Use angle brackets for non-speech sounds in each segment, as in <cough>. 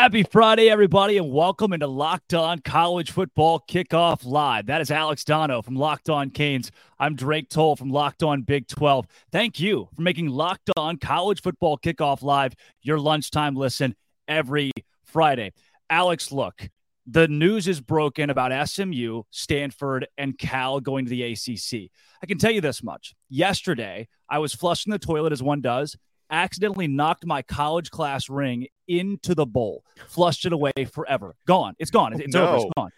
Happy Friday, everybody, and welcome into Locked On College Football Kickoff Live. That is Alex Donno from Locked On Canes. I'm Drake Toll from Locked On Big 12. Thank you for making Locked On College Football Kickoff Live your lunchtime listen every Friday. Alex, look, the news is broken about SMU, Stanford, and Cal going to the ACC. I can tell you this much. Yesterday, I was flushing the toilet as one does accidentally knocked my college class ring into the bowl, flushed it away forever. Gone. It's gone. It's, no. over. It's gone.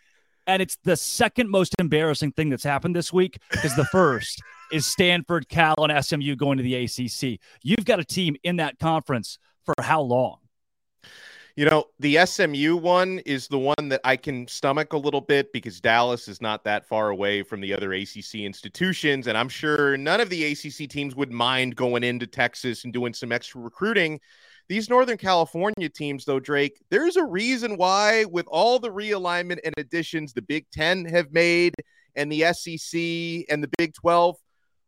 And it's the second most embarrassing thing that's happened this week because the first is Stanford, Cal, and SMU going to the ACC. You've got a team in that conference for how long? You know, the SMU one is the one that I can stomach a little bit because Dallas is not that far away from the other ACC institutions. And I'm sure none of the ACC teams would mind going into Texas and doing some extra recruiting. These Northern California teams, though, Drake, there's a reason why, with all the realignment and additions the Big Ten have made and the SEC and the Big 12,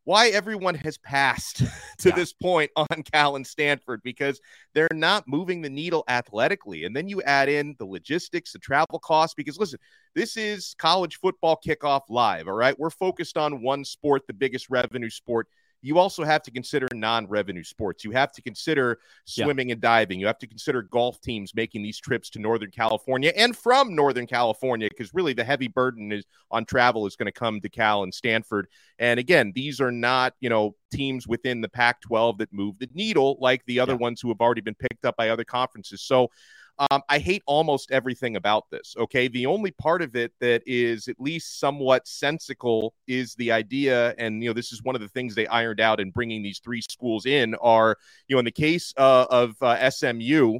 why everyone has passed <laughs> to yeah. this point <laughs> on Cal and Stanford because they're not moving the needle athletically. And then you add in the logistics, the travel costs, because listen, this is college football kickoff live. All right. We're focused on one sport, the biggest revenue sport you also have to consider non-revenue sports. You have to consider swimming yeah. and diving. You have to consider golf teams making these trips to Northern California and from Northern California because really the heavy burden is on travel is going to come to Cal and Stanford. And again, these are not, you know, teams within the Pac-12 that move the needle like the other yeah. ones who have already been picked up by other conferences. So um, I hate almost everything about this. Okay. The only part of it that is at least somewhat sensical is the idea. And, you know, this is one of the things they ironed out in bringing these three schools in are, you know, in the case uh, of uh, SMU,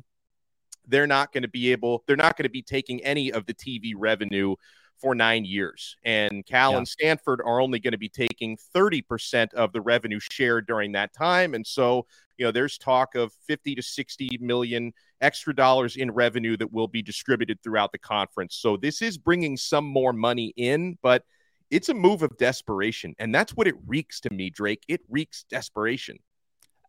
they're not going to be able, they're not going to be taking any of the TV revenue for nine years. And Cal yeah. and Stanford are only going to be taking 30% of the revenue shared during that time. And so, you know, there's talk of 50 to 60 million extra dollars in revenue that will be distributed throughout the conference. So this is bringing some more money in, but it's a move of desperation. And that's what it reeks to me, Drake. It reeks desperation.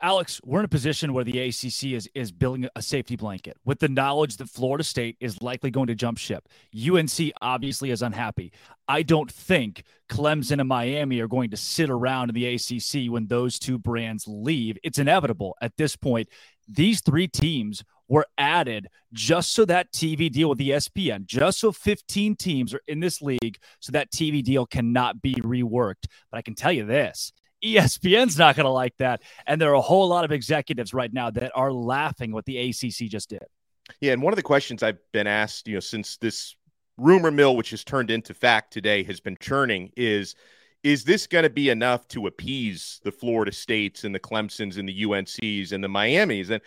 Alex, we're in a position where the ACC is is building a safety blanket with the knowledge that Florida State is likely going to jump ship. UNC obviously is unhappy. I don't think Clemson and Miami are going to sit around in the ACC when those two brands leave. It's inevitable at this point. These three teams were added just so that TV deal with ESPN, just so 15 teams are in this league, so that TV deal cannot be reworked. But I can tell you this ESPN's not going to like that. And there are a whole lot of executives right now that are laughing what the ACC just did. Yeah. And one of the questions I've been asked, you know, since this rumor mill, which has turned into fact today, has been churning is, is this going to be enough to appease the Florida States and the Clemsons and the UNCs and the Miamis? And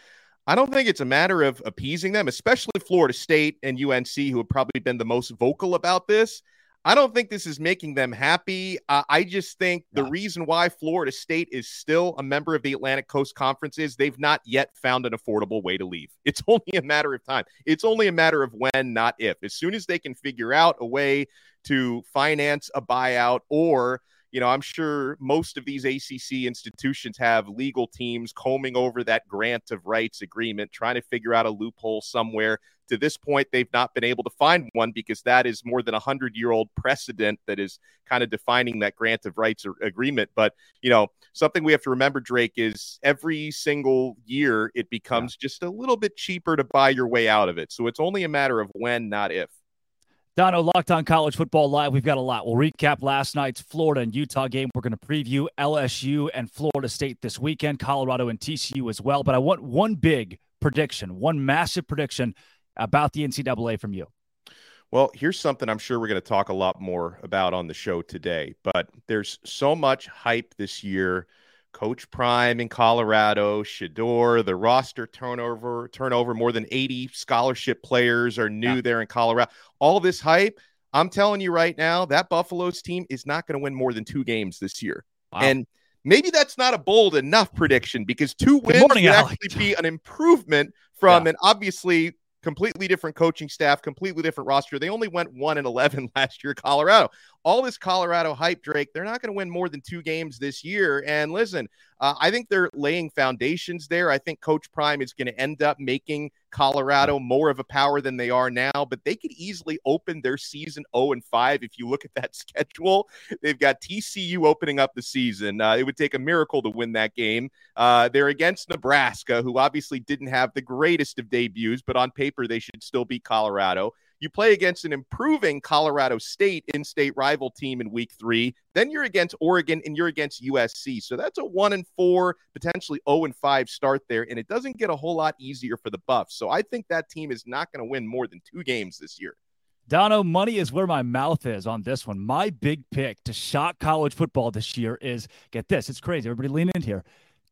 I don't think it's a matter of appeasing them, especially Florida State and UNC, who have probably been the most vocal about this. I don't think this is making them happy. Uh, I just think the reason why Florida State is still a member of the Atlantic Coast Conference is they've not yet found an affordable way to leave. <laughs> It's only a matter of time. It's only a matter of when, not if. As soon as they can figure out a way to finance a buyout or you know, I'm sure most of these ACC institutions have legal teams combing over that grant of rights agreement, trying to figure out a loophole somewhere. To this point, they've not been able to find one because that is more than a hundred year old precedent that is kind of defining that grant of rights agreement. But, you know, something we have to remember, Drake, is every single year it becomes yeah. just a little bit cheaper to buy your way out of it. So it's only a matter of when, not if. Donno, Locked On College Football Live. We've got a lot. We'll recap last night's Florida and Utah game. We're going to preview LSU and Florida State this weekend, Colorado and TCU as well. But I want one big prediction, one massive prediction about the NCAA from you. Well, here's something I'm sure we're going to talk a lot more about on the show today. But there's so much hype this year Coach Prime in Colorado, Shedeur, the roster turnover, turnover, more than 80 scholarship players are new yeah. there in Colorado. All this hype, I'm telling you right now, that Buffaloes team is not going to win more than two games this year. Wow. And maybe that's not a bold enough prediction because two wins morning, would actually be an improvement from yeah. an obviously completely different coaching staff, completely different roster. They only went 1 and 11 <laughs> last year, Colorado. All this Colorado hype, Drake, they're not going to win more than two games this year. And listen, uh, I think they're laying foundations there. I think Coach Prime is going to end up making Colorado more of a power than they are now, but they could easily open their season 0 and 5. If you look at that <laughs> schedule, they've got TCU opening up the season. Uh, it would take a miracle to win that game. Uh, they're against Nebraska, who obviously didn't have the greatest of debuts, but on paper, they should still beat Colorado. You play against an improving Colorado State in state rival team in week three. Then you're against Oregon and you're against USC. So that's a one and four, potentially 0 and five start there. And it doesn't get a whole lot easier for the Buffs. So I think that team is not going to win more than two games this year. Donno, money is where my mouth is on this one. My big pick to shock college football this year is get this, it's crazy. Everybody lean in here.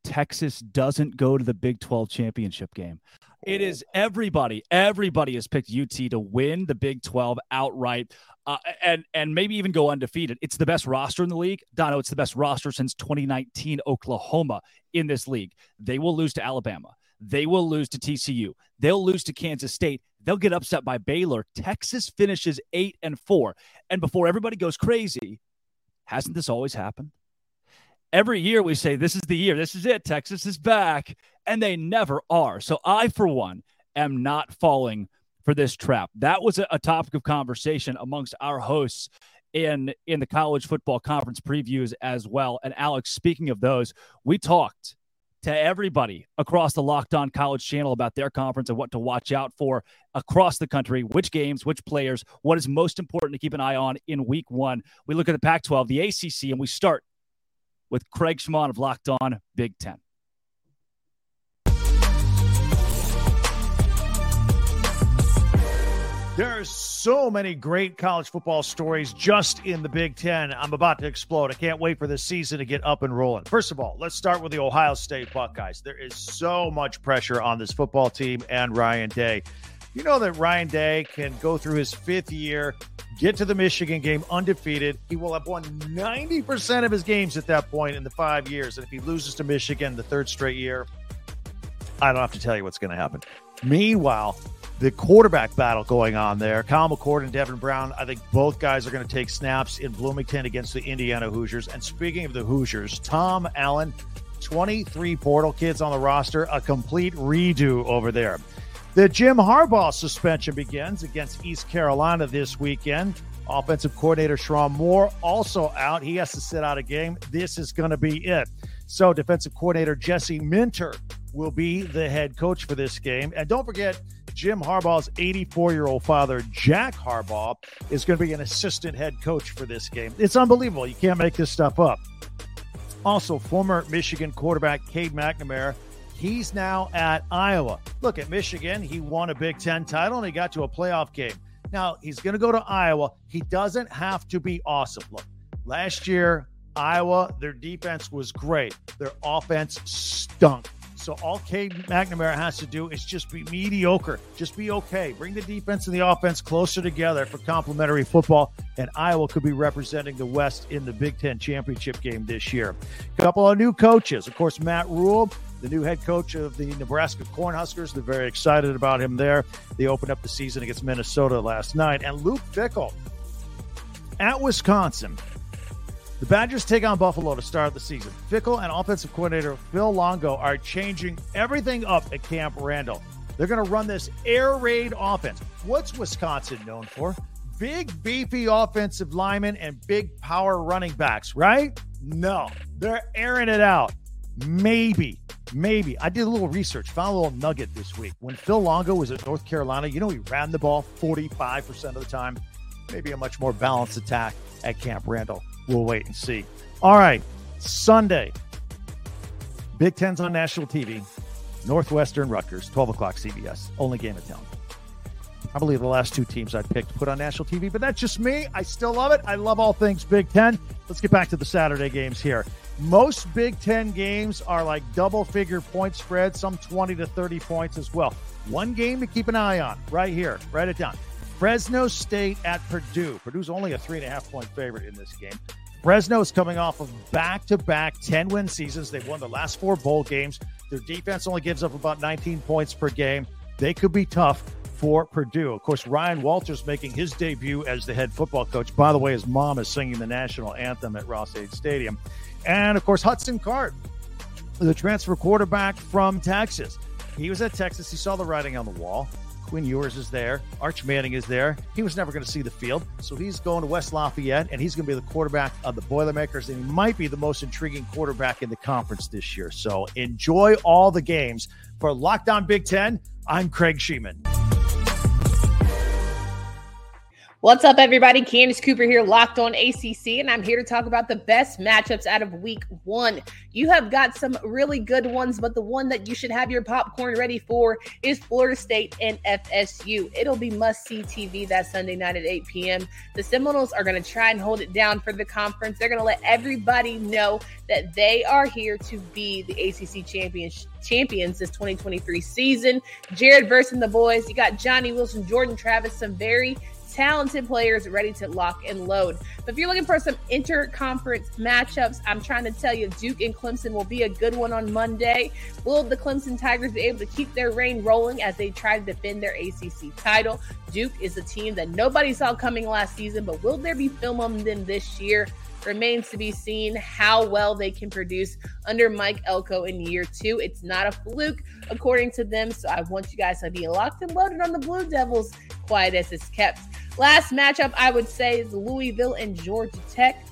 Texas doesn't go to the Big 12 championship game. It is everybody. Everybody has picked UT to win the Big 12 outright, uh, and and maybe even go undefeated. It's the best roster in the league. Donno, it's the best roster since 2019 Oklahoma in this league. They will lose to Alabama. They will lose to TCU. They'll lose to Kansas State. They'll get upset by Baylor. Texas finishes eight and four. And before everybody goes crazy, hasn't this always happened? Every year we say, This is the year, this is it, Texas is back. And they never are. So I, for one, am not falling for this trap. That was a, topic of conversation amongst our hosts in in the college football conference previews as well. And Alex, speaking of those, we talked to everybody across the Locked On College channel about their conference and what to watch out for across the country, which games, which players, what is most important to keep an eye on in week one. We look at the Pac 12, the ACC, and we start with Craig Shemon of Locked On Big Ten. There are so many great college football stories just in the Big Ten. I'm about to explode. I can't wait for this season to get up and rolling. First of all, let's start with the Ohio State Buckeyes. There is so much pressure on this football team and Ryan Day. You know that Ryan Day can go through his fifth year, get to the Michigan game undefeated. He will have won 90% of his games at that point in the five years. And if he loses to Michigan the third straight year, I don't have to tell you what's going to happen. Meanwhile, the quarterback battle going on there. Kyle McCord and Devin Brown. I think both guys are going to take snaps in Bloomington against the Indiana Hoosiers. And speaking of the Hoosiers, Tom Allen, 23 portal kids on the roster, a complete redo over there. The Jim Harbaugh suspension begins against East Carolina this weekend. Offensive coordinator Sherrone Moore also out. He has to sit out a game. This is going to be it. So, defensive coordinator Jesse Minter will be the head coach for this game. And don't forget, Jim Harbaugh's 84 year old father, Jack Harbaugh, is going to be an assistant head coach for this game. It's unbelievable. You can't make this stuff up. Also, former Michigan quarterback Cade McNamara He's now at Iowa. Look at Michigan. He won a Big Ten title and he got to a playoff game. Now he's going to go to Iowa. He doesn't have to be awesome. Look, last year, Iowa, their defense was great. Their offense stunk. So all Cade McNamara has to do is just be mediocre, just be okay. Bring the defense and the offense closer together for complementary football, and Iowa could be representing the West in the Big Ten championship game this year. A couple of new coaches, of course, Matt Rhule the new head coach of the Nebraska Cornhuskers. They're very excited about him there. They opened up the season against Minnesota last night. And Luke Fickell at Wisconsin. The Badgers take on Buffalo to start the season. Fickell and offensive coordinator Phil Longo are changing everything up at Camp Randall. They're going to run this air raid offense. What's Wisconsin known for? Big, beefy offensive linemen and big power running backs, right? No, they're airing it out. Maybe, maybe. I did a little research, found a little nugget this week. When Phil Longo was at North Carolina, you know, he ran the ball 45% of the time. Maybe a much more balanced attack at Camp Randall. We'll wait and see. All right, Sunday. Big Ten's on national TV. Northwestern Rutgers, 12 o'clock CBS. Only game in town. I believe the last two teams I picked put on national TV, but that's just me. I still love it. I love all things Big Ten. Let's get back to the Saturday games here. Most Big Ten games are like double figure point spread, some 20 to 30 points as well. One game to keep an eye on right here. Write it down. Fresno State at Purdue. Purdue's only a three and a half point favorite in this game. Fresno is coming off of back to back 10 win seasons. They've won the last four bowl games. Their defense only gives up about 19 points per game. They could be tough. for Purdue. Of course, Ryan Walters making his debut as the head football coach. By the way, his mom is singing the national anthem at Ross-Ade Stadium. And of course, Hudson Card, the transfer quarterback from Texas. He was at Texas. He saw the writing on the wall. Quinn Ewers is there. Arch Manning is there. He was never going to see the field. So he's going to West Lafayette, and he's going to be the quarterback of the Boilermakers. And he might be the most intriguing quarterback in the conference this year. So enjoy all the games. For Locked On Big Ten, I'm Craig Shemon. What's up, everybody? Candace Cooper here, locked on ACC, and I'm here to talk about the best matchups out of week one. You have got some really good ones, but the one that you should have your popcorn ready for is Florida State and FSU. It'll be must see TV that Sunday night at 8 p.m. The Seminoles are going to try and hold it down for the conference. They're going to let everybody know that they are here to be the ACC champions champions this 2023 season. Jared versus the boys. You got Johnny Wilson, Jordan Travis, some very talented players ready to lock and load. But if you're looking for some interconference matchups, I'm trying to tell you Duke and Clemson will be a good one on Monday. Will the Clemson Tigers be able to keep their reign rolling as they try to defend their ACC title? Duke is a team that nobody saw coming last season, but will there be film on them this year? Remains to be seen how well they can produce under Mike Elko in year two. It's not a fluke, according to them. So I want you guys to be locked and loaded on the Blue Devils, quiet as it's kept. Last matchup, I would say, is Louisville and Georgia Tech.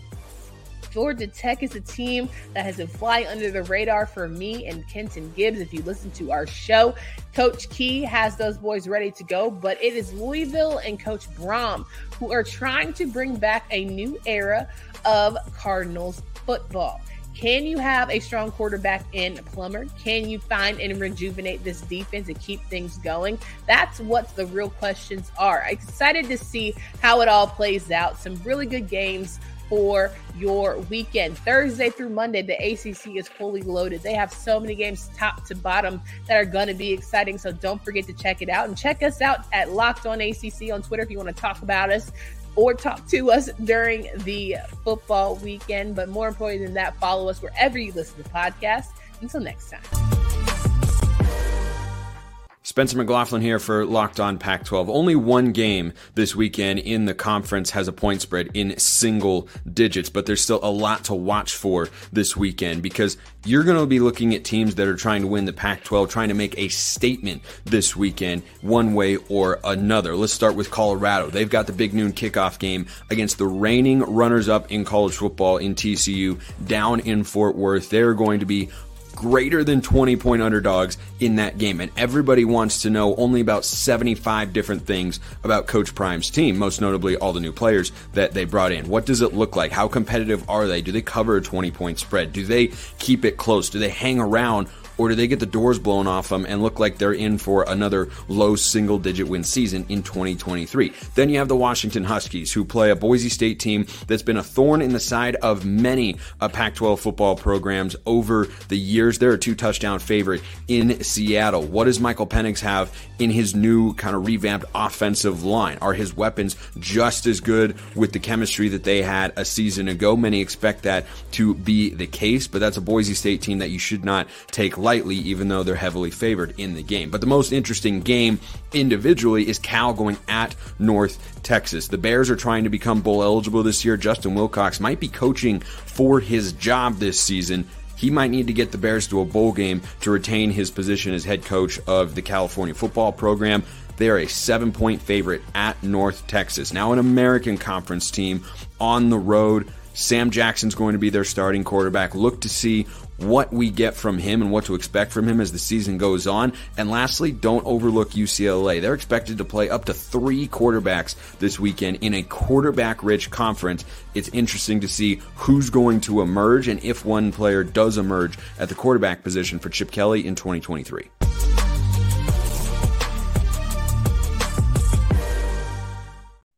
Georgia Tech is a team that has been flying under the radar for me and Kenton Gibbs. If you listen to our show, Coach Key has those boys ready to go, but it is Louisville and Coach Brohm who are trying to bring back a new era of Cardinals football. Can you have a strong quarterback in Plummer? Can you find and rejuvenate this defense and keep things going? That's what the real questions are. I'm Excited to see how it all plays out. Some really good games for your weekend. Thursday through Monday, the ACC is fully loaded. They have so many games top to bottom that are going to be exciting. So don't forget to check it out and check us out at Locked On ACC on Twitter if you want to talk about us or talk to us during the football weekend. But more important than that, follow us wherever you listen to podcasts. Until next time. Spencer McLaughlin here for Locked On Pac 12. Only one game this weekend in the conference has a point spread in single digits, but there's still a lot to watch for this weekend because you're going to be looking at teams that are trying to win the Pac 12, trying to make a statement this weekend, one way or another. Let's start with Colorado. They've got the big noon kickoff game against the reigning runners up in college football in TCU down in Fort Worth. They're going to be greater than 20 point underdogs in that game. And everybody wants to know only about 75 different things about Coach Prime's team, most notably all the new players that they brought in. What does it look like? How competitive are they? Do they cover a 20 point spread? Do they keep it close? Do they hang around or do they get the doors blown off them and look like they're in for another low single digit win season in 2023? Then you have the Washington Huskies, who play a Boise State team that's been a thorn in the side of many uh, Pac 12 football programs over the years. They're a two touchdown favorite in Seattle. What does Michael Penix have in his new kind of revamped offensive line? Are his weapons just as good with the chemistry that they had a season ago? Many expect that to be the case, but that's a Boise State team that you should not take lightly, even though they're heavily favored in the game. But the most interesting game individually is Cal going at North Texas. The Bears are trying to become bowl eligible this year. Justin Wilcox might be coaching for his job this season. He might need to get the Bears to a bowl game to retain his position as head coach of the California football program. They are a seven point favorite at North Texas. Now, an American Conference team on the road. Sam Jackson's going to be their starting quarterback. Look to see what we get from him and what to expect from him as the season goes on. And lastly, don't overlook UCLA. They're expected to play up to three quarterbacks this weekend in a quarterback rich conference. It's interesting to see who's going to emerge and if one player does emerge at the quarterback position for Chip Kelly in 2023.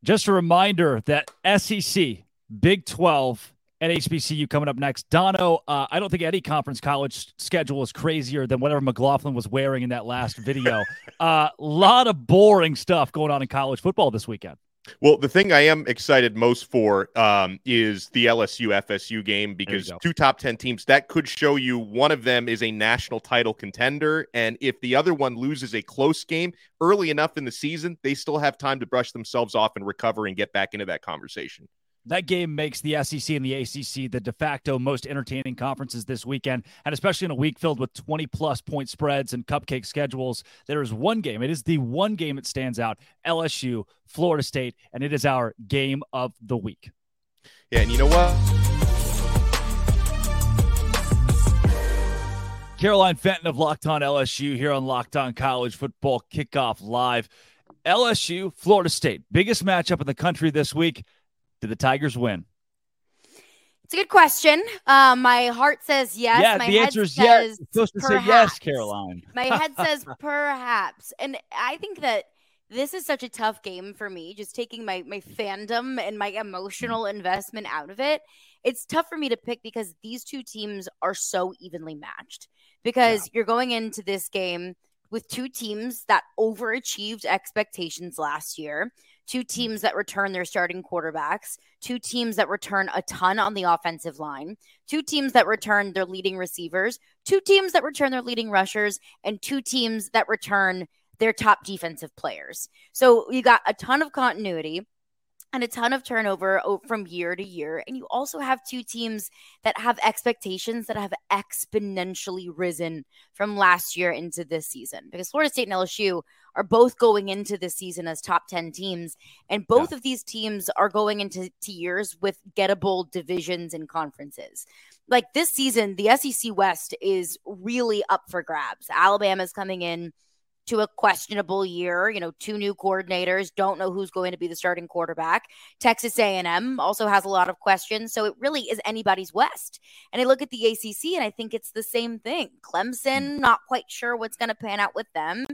Just a reminder that SEC, Big 12, at HBCU coming up next. Donno, uh, I don't think any conference college schedule is crazier than whatever McLaughlin was wearing in that last video. A <laughs> uh, lot of boring stuff going on in college football this weekend. Well, the thing I am excited most for um, is the LSU FSU game because two top 10 teams that could show you one of them is a national title contender. And if the other one loses a close game early enough in the season, they still have time to brush themselves off and recover and get back into that conversation that game makes the SEC and the ACC the de facto most entertaining conferences this weekend. And especially in a week filled with 20 plus point spreads and cupcake schedules, there is one game. It is the one game that stands out LSU, Florida State, and it is our game of the week. Yeah. And you know what? Caroline Fenton of Locked On LSU here on Locked On College Football Kickoff Live. LSU, Florida State, biggest matchup in the country this week. Did the Tigers win? It's a good question. Um, my heart says yes. Yeah, my the answer is yes. supposed to say yes, Caroline. my head <laughs> says perhaps, and I think that this is such a tough game for me. Just taking my my fandom and my emotional investment out of it, it's tough for me to pick because these two teams are so evenly matched. Because yeah. you're going into this game with two teams that overachieved expectations last year two mm-hmm. teams that return their starting quarterbacks, two teams that return a ton on the offensive line, two teams that return their leading receivers, two teams that return their leading rushers, and two teams that return their top defensive players. So you got a ton of continuity and a ton of turnover from year to year. And you also have two teams that have expectations that have exponentially risen from last year into this season because Florida State and LSU are both going into this season as top 10 teams. And both yeah. of these teams are going into years with gettable divisions and conferences. Like this season, the SEC West is really up for grabs. Alabama's coming in to a questionable year. You know, two new coordinators don't know who's going to be the starting quarterback. Texas A&M also has a lot of questions, so it really is anybody's West. And I look at the ACC and I think it's the same thing. Clemson, hmm. not quite sure what's going to pan out with them.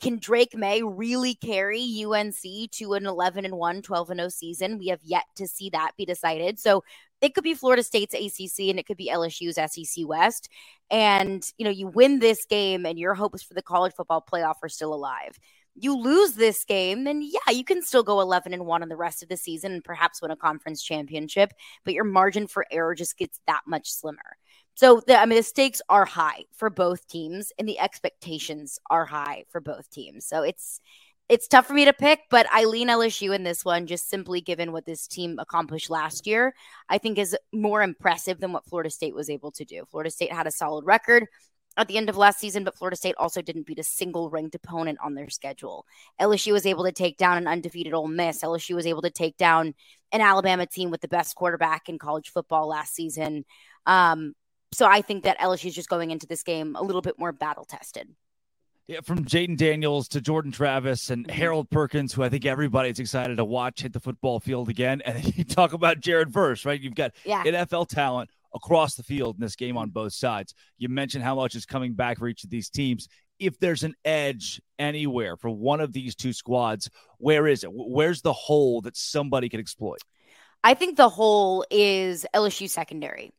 Can Drake Maye really carry UNC to an 11 and 1, 12 and 0 season? We have yet to see that be decided. So it could be Florida State's ACC and it could be LSU's SEC West. And, you know, you win this game and your hopes for the college football playoff are still alive. You lose this game, then yeah, you can still go 11 and 1 in the rest of the season and perhaps win a conference championship, but your margin for error just gets that much slimmer. So, the, I mean, the stakes are high for both teams and the expectations are high for both teams. So, it's it's tough for me to pick, but I lean LSU in this one just simply given what this team accomplished last year. I think is more impressive than what Florida State was able to do. Florida State had a solid record at the end of last season, but Florida State also didn't beat a single ranked opponent on their schedule. LSU was able to take down an undefeated Ole Miss. LSU was able to take down an Alabama team with the best quarterback in college football last season. Um, so I think that LSU is just going into this game a little bit more battle tested. Yeah, from Jayden Daniels to Jordan Travis and mm-hmm. Harold Perkins, who I think everybody's excited to watch hit the football field again. And then <laughs> you talk about Jared Verse, right? You've got yeah. NFL talent across the field in this game on both sides. You mentioned how much is coming back for each of these teams. If there's an edge anywhere for one of these two squads, where is it? Where's the hole that somebody could exploit? I think the hole is LSU secondary.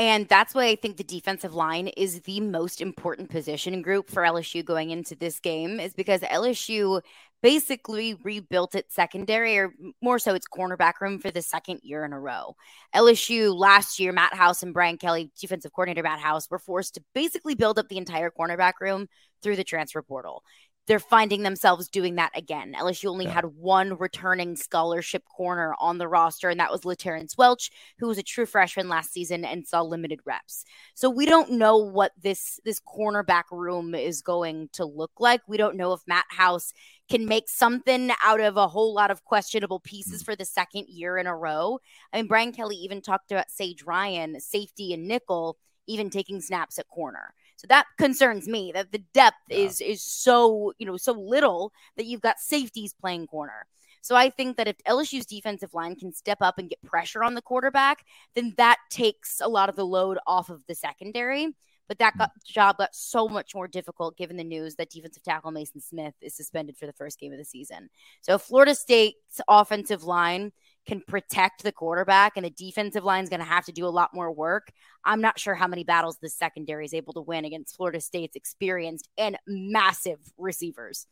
And that's why I think the defensive line is the most important position group for LSU going into this game, is because LSU basically rebuilt its secondary, or more so its cornerback room for the second year in a row. LSU last year, Matt House and Brian Kelly, defensive coordinator Matt House, were forced to basically build up the entire cornerback room through the transfer portal they're finding themselves doing that again. LSU only yeah. had one returning scholarship corner on the roster, and that was LaTerrence Welch, who was a true freshman last season and saw limited reps. So we don't know what this this cornerback room is going to look like. We don't know if Matt House can make something out of a whole lot of questionable pieces mm. for the second year in a row. I mean, Brian Kelly even talked about Sage Ryan, safety and nickel, even taking snaps at corner. So that concerns me that the depth yeah. is is so, you know, so little that you've got safeties playing corner. So I think that if LSU's defensive line can step up and get pressure on the quarterback, then that takes a lot of the load off of the secondary. But that mm. got, job got so much more difficult given the news that defensive tackle Mason Smith is suspended for the first game of the season. So Florida State's offensive line can protect the quarterback and the defensive line is going to have to do a lot more work. I'm not sure how many battles the secondary is able to win against Florida State's experienced and massive receivers.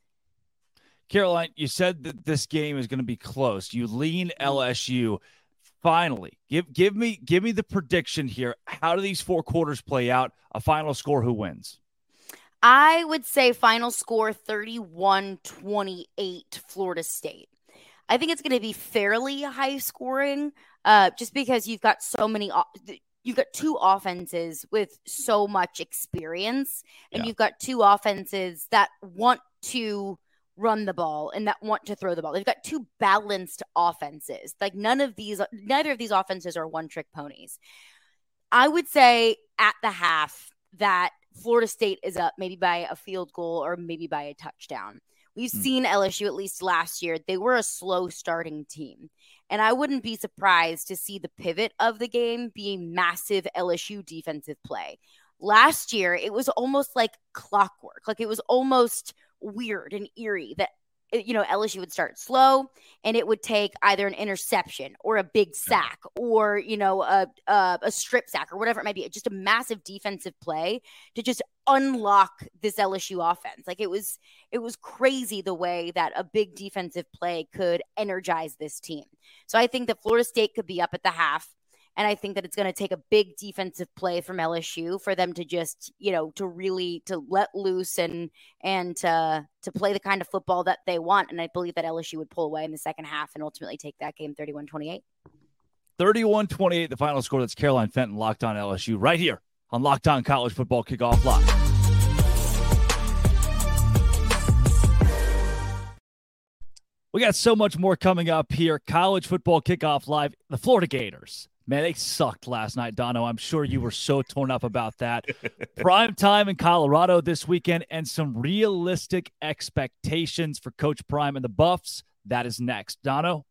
Caroline, you said that this game is going to be close. You lean mm-hmm. LSU. Finally, give give me give me the prediction here. How do these four quarters play out? A final score, who wins? I would say final score 31 28 Florida State. I think it's going to be fairly high scoring uh, just because you've got so many, you've got two offenses with so much experience, and yeah. you've got two offenses that want to run the ball and that want to throw the ball. They've got two balanced offenses. Like none of these, neither of these offenses are one trick ponies. I would say at the half that Florida State is up maybe by a field goal or maybe by a touchdown. We've hmm. seen LSU at least last year. They were a slow starting team. And I wouldn't be surprised to see the pivot of the game being massive LSU defensive play. Last year, it was almost like clockwork. Like it was almost weird and eerie that you know, LSU would start slow and it would take either an interception or a big sack or, you know, a, a, a, strip sack or whatever it might be, just a massive defensive play to just unlock this LSU offense. Like it was, it was crazy the way that a big defensive play could energize this team. So I think that Florida State could be up at the half and I think that it's going to take a big defensive play from LSU for them to just, you know, to really to let loose and and to to play the kind of football that they want. And I believe that LSU would pull away in the second half and ultimately take that game 31-28. 31-28, the final score. That's Caroline Fenton locked on LSU right here on Locked On College Football Kickoff Live. We got so much more coming up here. College football kickoff live. The Florida Gators Man, they sucked last night, Donno. I'm sure you were so torn up about that. <laughs> Prime time in Colorado this weekend and some realistic expectations for Coach Prime and the Buffs. That is next. Donno?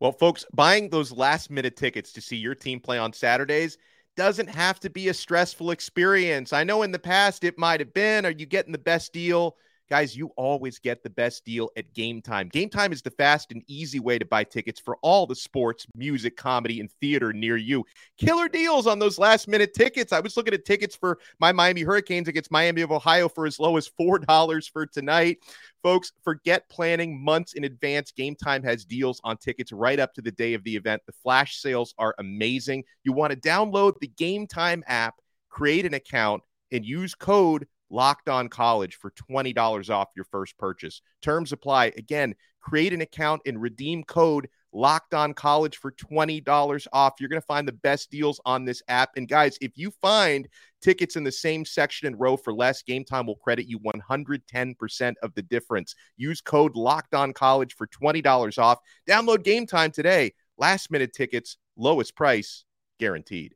Well, folks, buying those last minute tickets to see your team play on Saturdays doesn't have to be a stressful experience. I know in the past it might have been. Are you getting the best deal? Guys, you always get the best deal at Game Time. Game Time is the fast and easy way to buy tickets for all the sports, music, comedy, and theater near you. Killer deals on those last minute tickets. I was looking at tickets for my Miami Hurricanes against Miami of Ohio for as low as $4 for tonight. Folks, forget planning months in advance. Game Time has deals on tickets right up to the day of the event. The flash sales are amazing. You want to download the Game Time app, create an account, and use code Locked On College for $20 off your first purchase. Terms apply. Again, create an account and redeem code Locked On College for $20 off. You're going to find the best deals on this app. And guys, if you find tickets in the same section and row for less, Game Time will credit you 110% of the difference. Use code Locked On College for $20 off. Download Game Time today. Last minute tickets, lowest price guaranteed.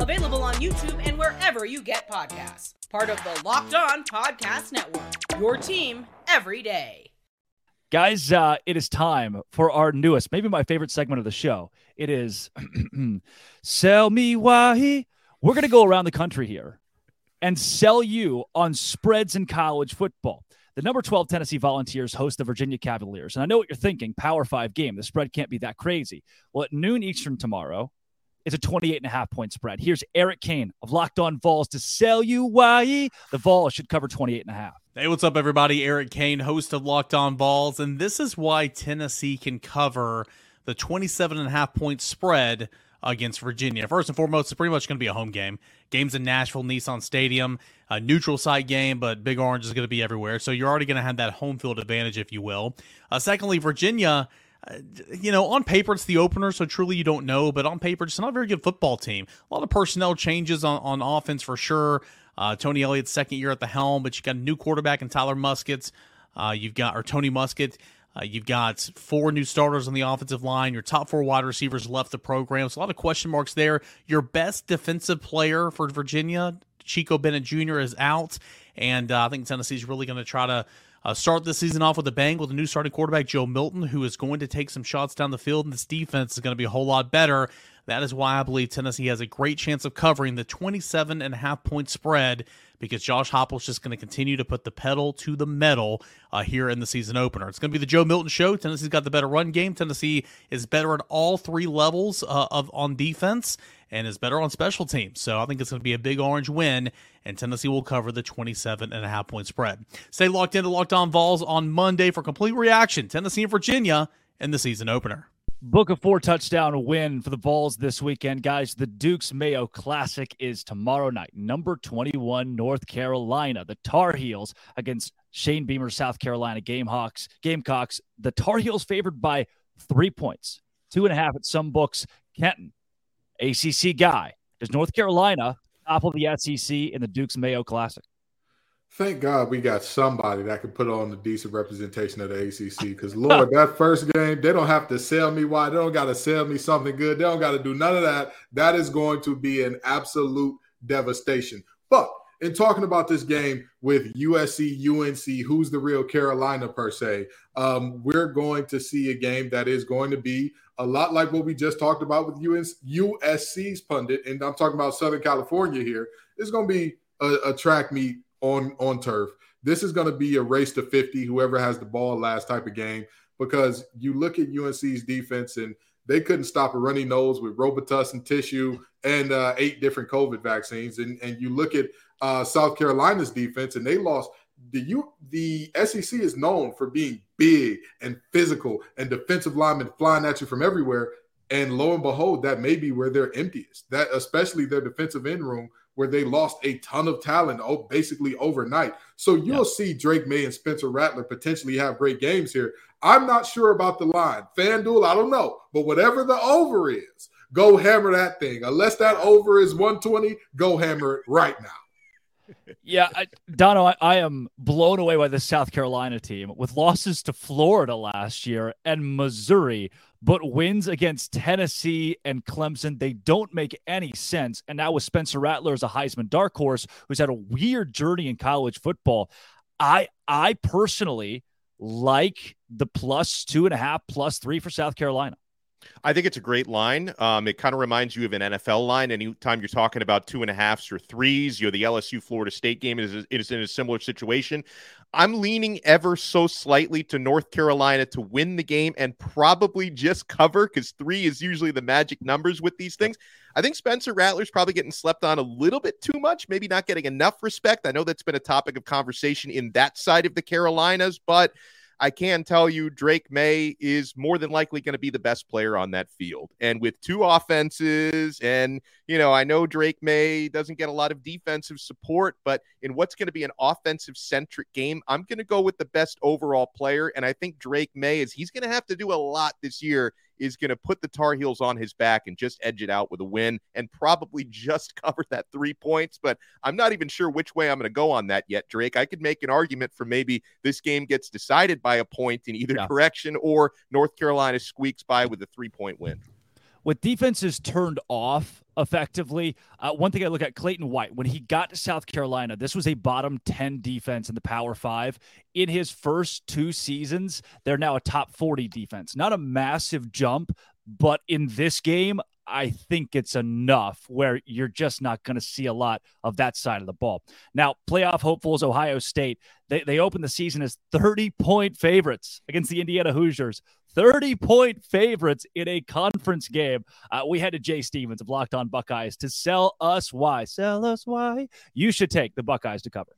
Available on YouTube and wherever you get podcasts. Part of the Locked On Podcast Network. Your team every day. Guys, uh, it is time for our newest, maybe my favorite segment of the show. It is <clears throat> Sell Me Why. We're going to go around the country here and sell you on spreads in college football. The number 12 Tennessee Volunteers host the Virginia Cavaliers. And I know what you're thinking Power Five game. The spread can't be that crazy. Well, at noon Eastern tomorrow, it's a 28 and a half point spread. Here's Eric Kane of Locked On Vols to sell you why the Vols should cover 28 and a half. Hey, what's up, everybody? Eric Kane, host of Locked On Vols, and this is why Tennessee can cover the 27 and a half point spread against Virginia. First and foremost, it's pretty much going to be a home game. Games in Nashville, Nissan Stadium, a neutral site game, but Big Orange is going to be everywhere. So you're already going to have that home field advantage, if you will. Uh, secondly, Virginia you know, on paper it's the opener, so truly you don't know. But on paper, it's not a very good football team. A lot of personnel changes on, on offense for sure. Uh, Tony Elliott's second year at the helm, but you got a new quarterback in Tyler Muskett. Uh, you've got or Tony Muskett. Uh, you've got four new starters on the offensive line. Your top four wide receivers left the program, so a lot of question marks there. Your best defensive player for Virginia, Chico Bennett Jr., is out, and uh, I think Tennessee's really going to try to uh, start this season off with a bang with a new starting quarterback, Joe Milton, who is going to take some shots down the field, and this defense is going to be a whole lot better. That is why I believe Tennessee has a great chance of covering the 27 and a half point spread because Josh Heupel is just going to continue to put the pedal to the metal uh, here in the season opener. It's going to be the Joe Milton show. Tennessee's got the better run game. Tennessee is better at all three levels uh, of on defense and is better on special teams. So I think it's going to be a big orange win, and Tennessee will cover the 27 and a half point spread. Stay locked into Locked On Vols on Monday for complete reaction. Tennessee and Virginia in the season opener. Book a four touchdown win for the Vols this weekend, guys. The Duke's Mayo Classic is tomorrow night. Number 21, North Carolina. The Tar Heels against Shane Beamer, South Carolina Gamehawks. Gamecocks. The Tar Heels favored by three points, two and a half at some books. Kenton, ACC guy. Does North Carolina topple the SEC in the Duke's Mayo Classic? Thank God we got somebody that can put on a decent representation of the ACC. Because Lord, that first game, they don't have to sell me why. They don't got to sell me something good. They don't got to do none of that. That is going to be an absolute devastation. But in talking about this game with USC, UNC, who's the real Carolina per se, um, we're going to see a game that is going to be a lot like what we just talked about with UNC, USC's pundit, and I'm talking about Southern California here. It's going to be a, a track meet on on turf. This is going to be a race to 50, whoever has the ball last type of game, because you look at UNC's defense and they couldn't stop a runny nose with Robitussin tissue and uh, eight different COVID vaccines. And, and you look at uh, South Carolina's defense and they lost. The U, the SEC is known for being big and physical and defensive linemen flying at you from everywhere. And lo and behold, that may be where they're emptiest. That especially their defensive end room where they lost a ton of talent oh, basically overnight. So you'll yeah. see Drake Maye and Spencer Rattler potentially have great games here. I'm not sure about the line. FanDuel, I don't know. But whatever the over is, go hammer that thing. Unless that over is 120, go hammer it right now yeah, I, Donno, I, I, am blown away by the South Carolina team with losses to Florida last year and Missouri, but wins against Tennessee and Clemson. They don't make any sense. And now with Spencer Rattler as a Heisman dark horse who's had a weird journey in college football, I I personally like the plus two and a half, plus three for South Carolina. I think it's a great line. Um, it kind of reminds you of an NFL line. Anytime you're talking about two and a halfs or threes, you know, the LSU Florida State game is, is in a similar situation. I'm leaning ever so slightly to North Carolina to win the game and probably just cover because three is usually the magic numbers with these things. I think Spencer Rattler's probably getting slept on a little bit too much, maybe not getting enough respect. I know that's been a topic of conversation in that side of the Carolinas, but I can tell you Drake Maye is more than likely going to be the best player on that field. And with two offenses, and, you know, I know Drake Maye doesn't get a lot of defensive support, but in what's going to be an offensive centric game, I'm going to go with the best overall player. And I think Drake Maye is, he's going to have to do a lot this year is going to put the Tar Heels on his back and just edge it out with a win and probably <laughs> just cover that three points. But I'm not even sure which way I'm going to go on that yet, Drake. I could make an argument for maybe this game gets decided by a point in either yeah. direction or North Carolina squeaks by with a three point win with defenses turned off effectively, uh, one thing I look at Clayton White, when he got to South Carolina, this was a bottom 10 defense in the Power Five. In his first two seasons, they're now a top 40 defense. Not a massive jump, but in this game, I think it's enough where you're just not going to see a lot of that side of the ball. Now, playoff hopefuls Ohio State, they, they opened the season as 30 point favorites against the Indiana Hoosiers. 30 point favorites in a conference game. Uh, we had to Jay Stevens of Locked On Buckeyes to sell us why. Sell us why you should take the Buckeyes to cover.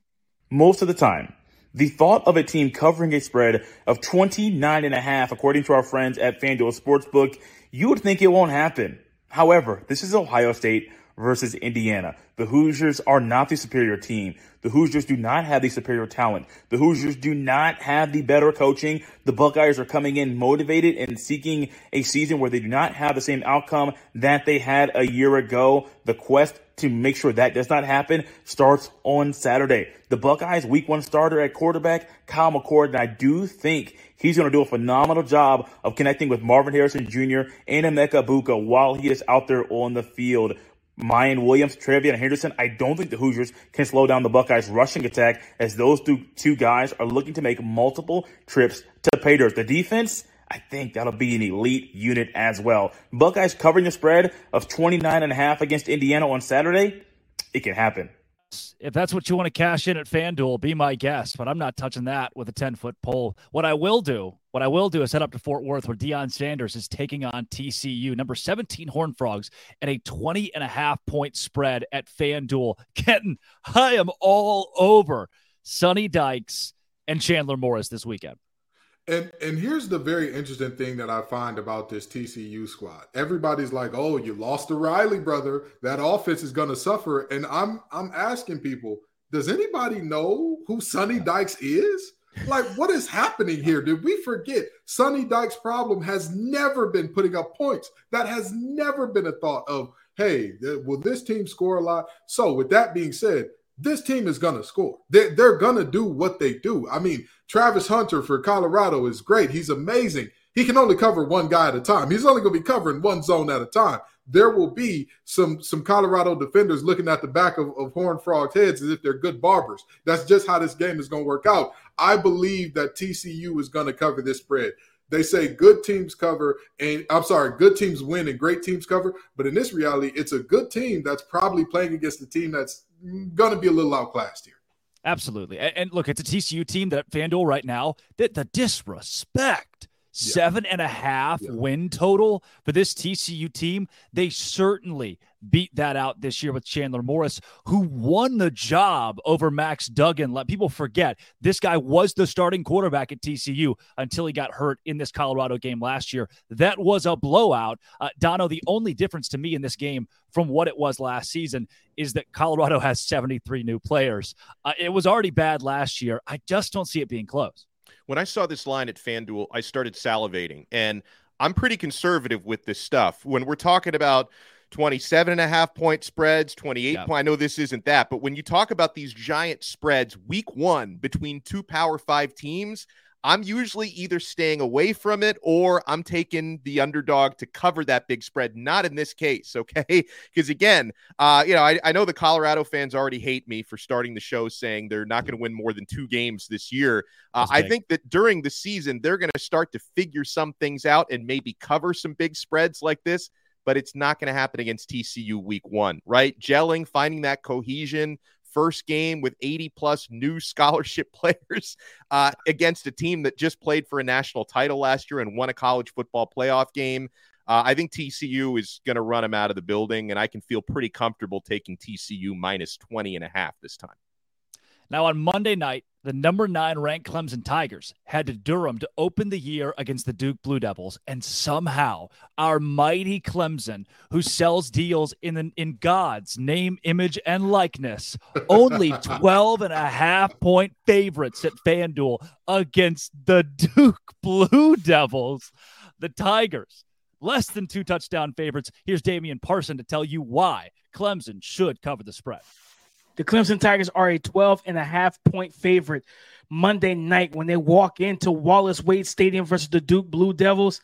Most of the time, the thought of a team covering a spread of 29 and a half, according to our friends at FanDuel Sportsbook, you would think it won't happen. However, this is Ohio State versus Indiana. The Hoosiers are not the superior team. The Hoosiers do not have the superior talent. The Hoosiers do not have the better coaching. The Buckeyes are coming in motivated and seeking a season where they do not have the same outcome that they had a year ago. The quest to make sure that does not happen starts on Saturday. The Buckeyes week one starter at quarterback, Kyle McCord, and I do think he's going to do a phenomenal job of connecting with Marvin Harrison Jr. and Emeka Egbuka while he is out there on the field. Miyan Williams, TreVeyon Henderson. I don't think the Hoosiers can slow down the Buckeyes' rushing attack as those two, two guys are looking to make multiple trips to pay dirt. The defense, I think that'll be an elite unit as well. Buckeyes covering the spread of 29 and a half against Indiana on Saturday. It can happen. If that's what you want to cash in at FanDuel, be my guest, but I'm not touching that with a 10 foot pole. What I will do, what I will do is head up to Fort Worth where Deion Sanders is taking on TCU, number 17 Horn Frogs, and a 20 and a half point spread at FanDuel. Kenton, I am all over Sonny Dykes and Chandler Morris this weekend. And and here's the very interesting thing that I find about this TCU squad. Everybody's like, "Oh, you lost the Riley brother. That offense is going to suffer." And I'm I'm asking people, does anybody know who Sonny Dykes is? Like, what is happening here? Did we forget Sonny Dykes' problem has never been putting up points? That has never been a thought of, hey, will this team score a lot? So, with that being said, this team is going to score. They're, they're going to do what they do. I mean, Travis Hunter for Colorado is great. He's amazing. He can only cover one guy at a time. He's only going to be covering one zone at a time. There will be some some Colorado defenders looking at the back of, of Horn Frog's heads as if they're good barbers. That's just how this game is going to work out. I believe that TCU is going to cover this spread. They say good teams cover, and I'm sorry, good teams win and great teams cover. But in this reality, it's a good team that's probably playing against a team that's going to be a little outclassed here. Absolutely. And, and, look, it's a TCU team that FanDuel right now, that the disrespect. Yeah. Seven and a half yeah. win total for this TCU team. They certainly beat that out this year with Chandler Morris, who won the job over Max Duggan. Let people forget this guy was the starting quarterback at TCU until he got hurt in this Colorado game last year. That was a blowout. Uh, Donno, the only difference to me in this game from what it was last season is that Colorado has 73 new players. Uh, it was already bad last year. I just don't see it being close. When I saw this line at FanDuel, I started salivating. And I'm pretty conservative with this stuff. When we're talking about 27 and a half point spreads, 28 yeah. point. I know this isn't that, but when you talk about these giant spreads week one between two power five teams, I'm usually either staying away from it or I'm taking the underdog to cover that big spread. Not in this case, <laughs> okay? Because again, uh, you know, I, I know the Colorado fans already hate me for starting the show saying they're not going to win more than two games this year. Uh, I think that during the season, they're going to start to figure some things out and maybe cover some big spreads like this but it's not going to happen against TCU week one, right? Gelling, finding that cohesion, first game with 80 plus new scholarship <laughs> players uh, against a team that just played for a national title last year and won a college football playoff game. Uh, I think TCU is going to run them out of the building, and I can feel pretty comfortable taking TCU minus 20 and a half this time. Now, on Monday night, the number nine ranked Clemson Tigers had to Durham to open the year against the Duke Blue Devils. And somehow, our mighty Clemson, who sells deals in, the, in God's name, image, and likeness, <laughs> only 12 and a half point favorites at FanDuel against the Duke <laughs> Blue Devils. The Tigers, less than two touchdown favorites. Here's Damian Parson to tell you why Clemson should cover the spread. The Clemson Tigers are a 12 and a half point favorite Monday night when they walk into Wallace Wade Stadium versus the Duke Blue Devils.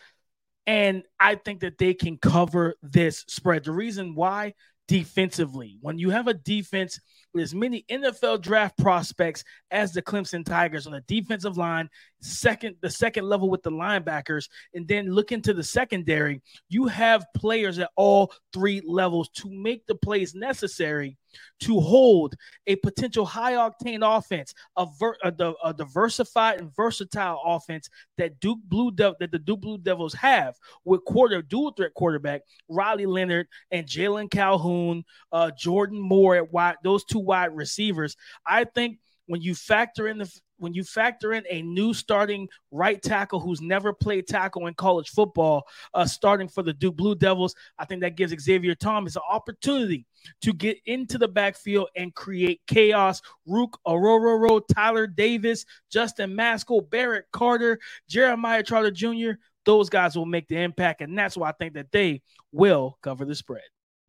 And I think that they can cover this spread. The reason why defensively, when you have a defense with as many NFL draft prospects as the Clemson Tigers on the defensive line, second the second level with the linebackers, and then look into the secondary, you have players at all three levels to make the plays necessary to hold a potential high octane offense, a, ver- a, a, diversified and versatile offense that Duke Blue De- that the Duke Blue Devils have with quarter dual threat quarterback Riley Leonard and Jalon Calhoun, uh, Jordan Moore at wide those two wide receivers. I think when you factor in the when you factor in a new starting right tackle who's never played tackle in college football, uh, starting for the Duke Blue Devils, I think that gives Xavier Thomas an opportunity to get into the backfield and create chaos. Ruke Orhorhoro, Tyler Davis, Justin Mascoll, Barrett Carter, Jeremiah Trotter Jr., those guys will make the impact. And that's why I think that they will cover the spread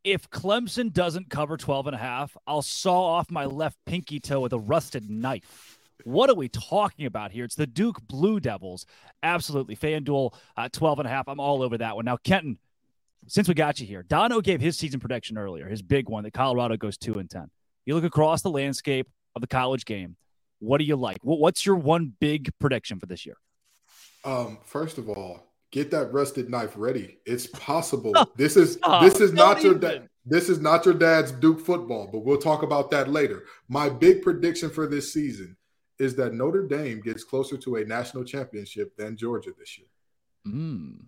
if Clemson doesn't cover 12 and a half, I'll saw off my left pinky toe with a rusted knife. What are we talking about here? It's the Duke Blue Devils. Absolutely. FanDuel uh, 12 and a half. I'm all over that one. Now, Kenton, since we got you here, Donno gave his season prediction earlier, his big one that Colorado goes two and ten. You look across the landscape of the college game. What do you like? What's your one big prediction for this year? Um, first of all, get that rusted knife ready. It's possible. this is this is not your dad. This is not your dad's Duke football, but we'll talk about that later. My big prediction for this season is that Notre Dame gets closer to a national championship than Georgia this year. Mm.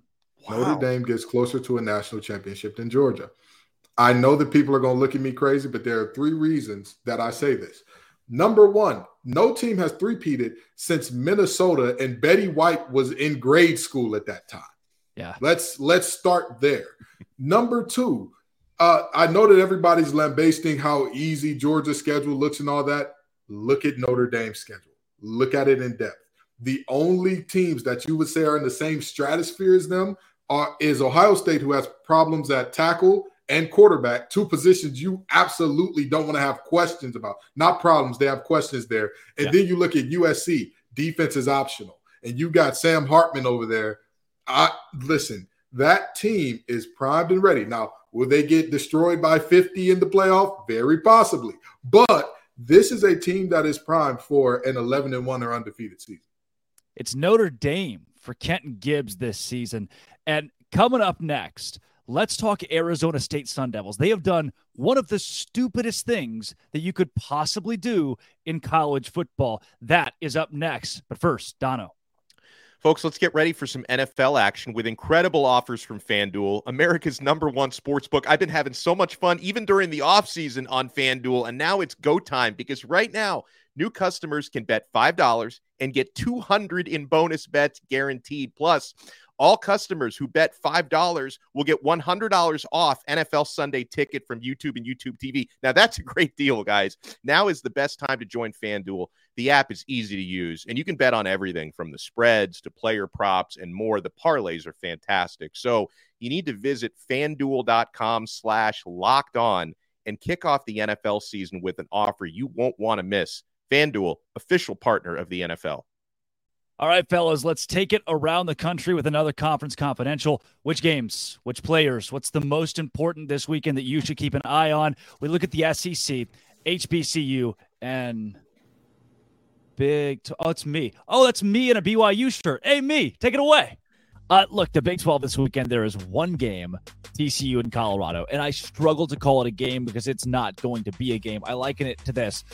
Wow. Notre Dame gets closer to a national championship than Georgia. I know that people are going to look at me crazy, but there are three reasons that I say this. Number one, no team has three-peated since Minnesota, and Betty White was in grade school at that time. Yeah. Let's let's start there. Number two, uh, I know that everybody's lambasting how easy Georgia's schedule looks and all that. Look at Notre Dame's schedule. Look at it in depth. The only teams that you would say are in the same stratosphere as them are is Ohio State, who has problems at tackle and quarterback, two positions you absolutely don't want to have questions about. Not problems, they have questions there. And yeah. then you look at USC, defense is optional. And you got Sam Hartman over there. I listen, that team is primed and ready. Now, will they get destroyed by 50 in the playoff? Very possibly. But this is a team that is primed for an 11 and 1 or undefeated season. It's Notre Dame for Kenton Gibbs this season. And coming up next, let's talk Arizona State Sun Devils. They have done one of the stupidest things that you could possibly do in college football. That is up next. But first, Donno. Folks, let's get ready for some NFL action with incredible offers from FanDuel, America's number one sports book. I've been having so much fun even during the offseason on FanDuel, and now it's go time because right now, new customers can bet $5 and get 200 in bonus bets guaranteed. Plus, all customers who bet $5 will get $100 off NFL Sunday ticket from YouTube and YouTube TV. Now, that's a great deal, guys. Now is the best time to join FanDuel. The app is easy to use, and you can bet on everything from the spreads to player props and more. The parlays are fantastic. So you need to visit fanduel.com slash locked on and kick off the NFL season with an offer you won't want to miss. FanDuel, official partner of the NFL. All right, fellas, let's take it around the country with another conference confidential. Which games, which players, what's the most important this weekend that you should keep an eye on? We look at the SEC, HBCU, and big. Oh, it's me. Oh, that's me in a BYU shirt. Hey, me, take it away. Uh, look, the Big 12 this weekend, there is one game, TCU in Colorado, and I struggle to call it a game because it's not going to be a game. I liken it to this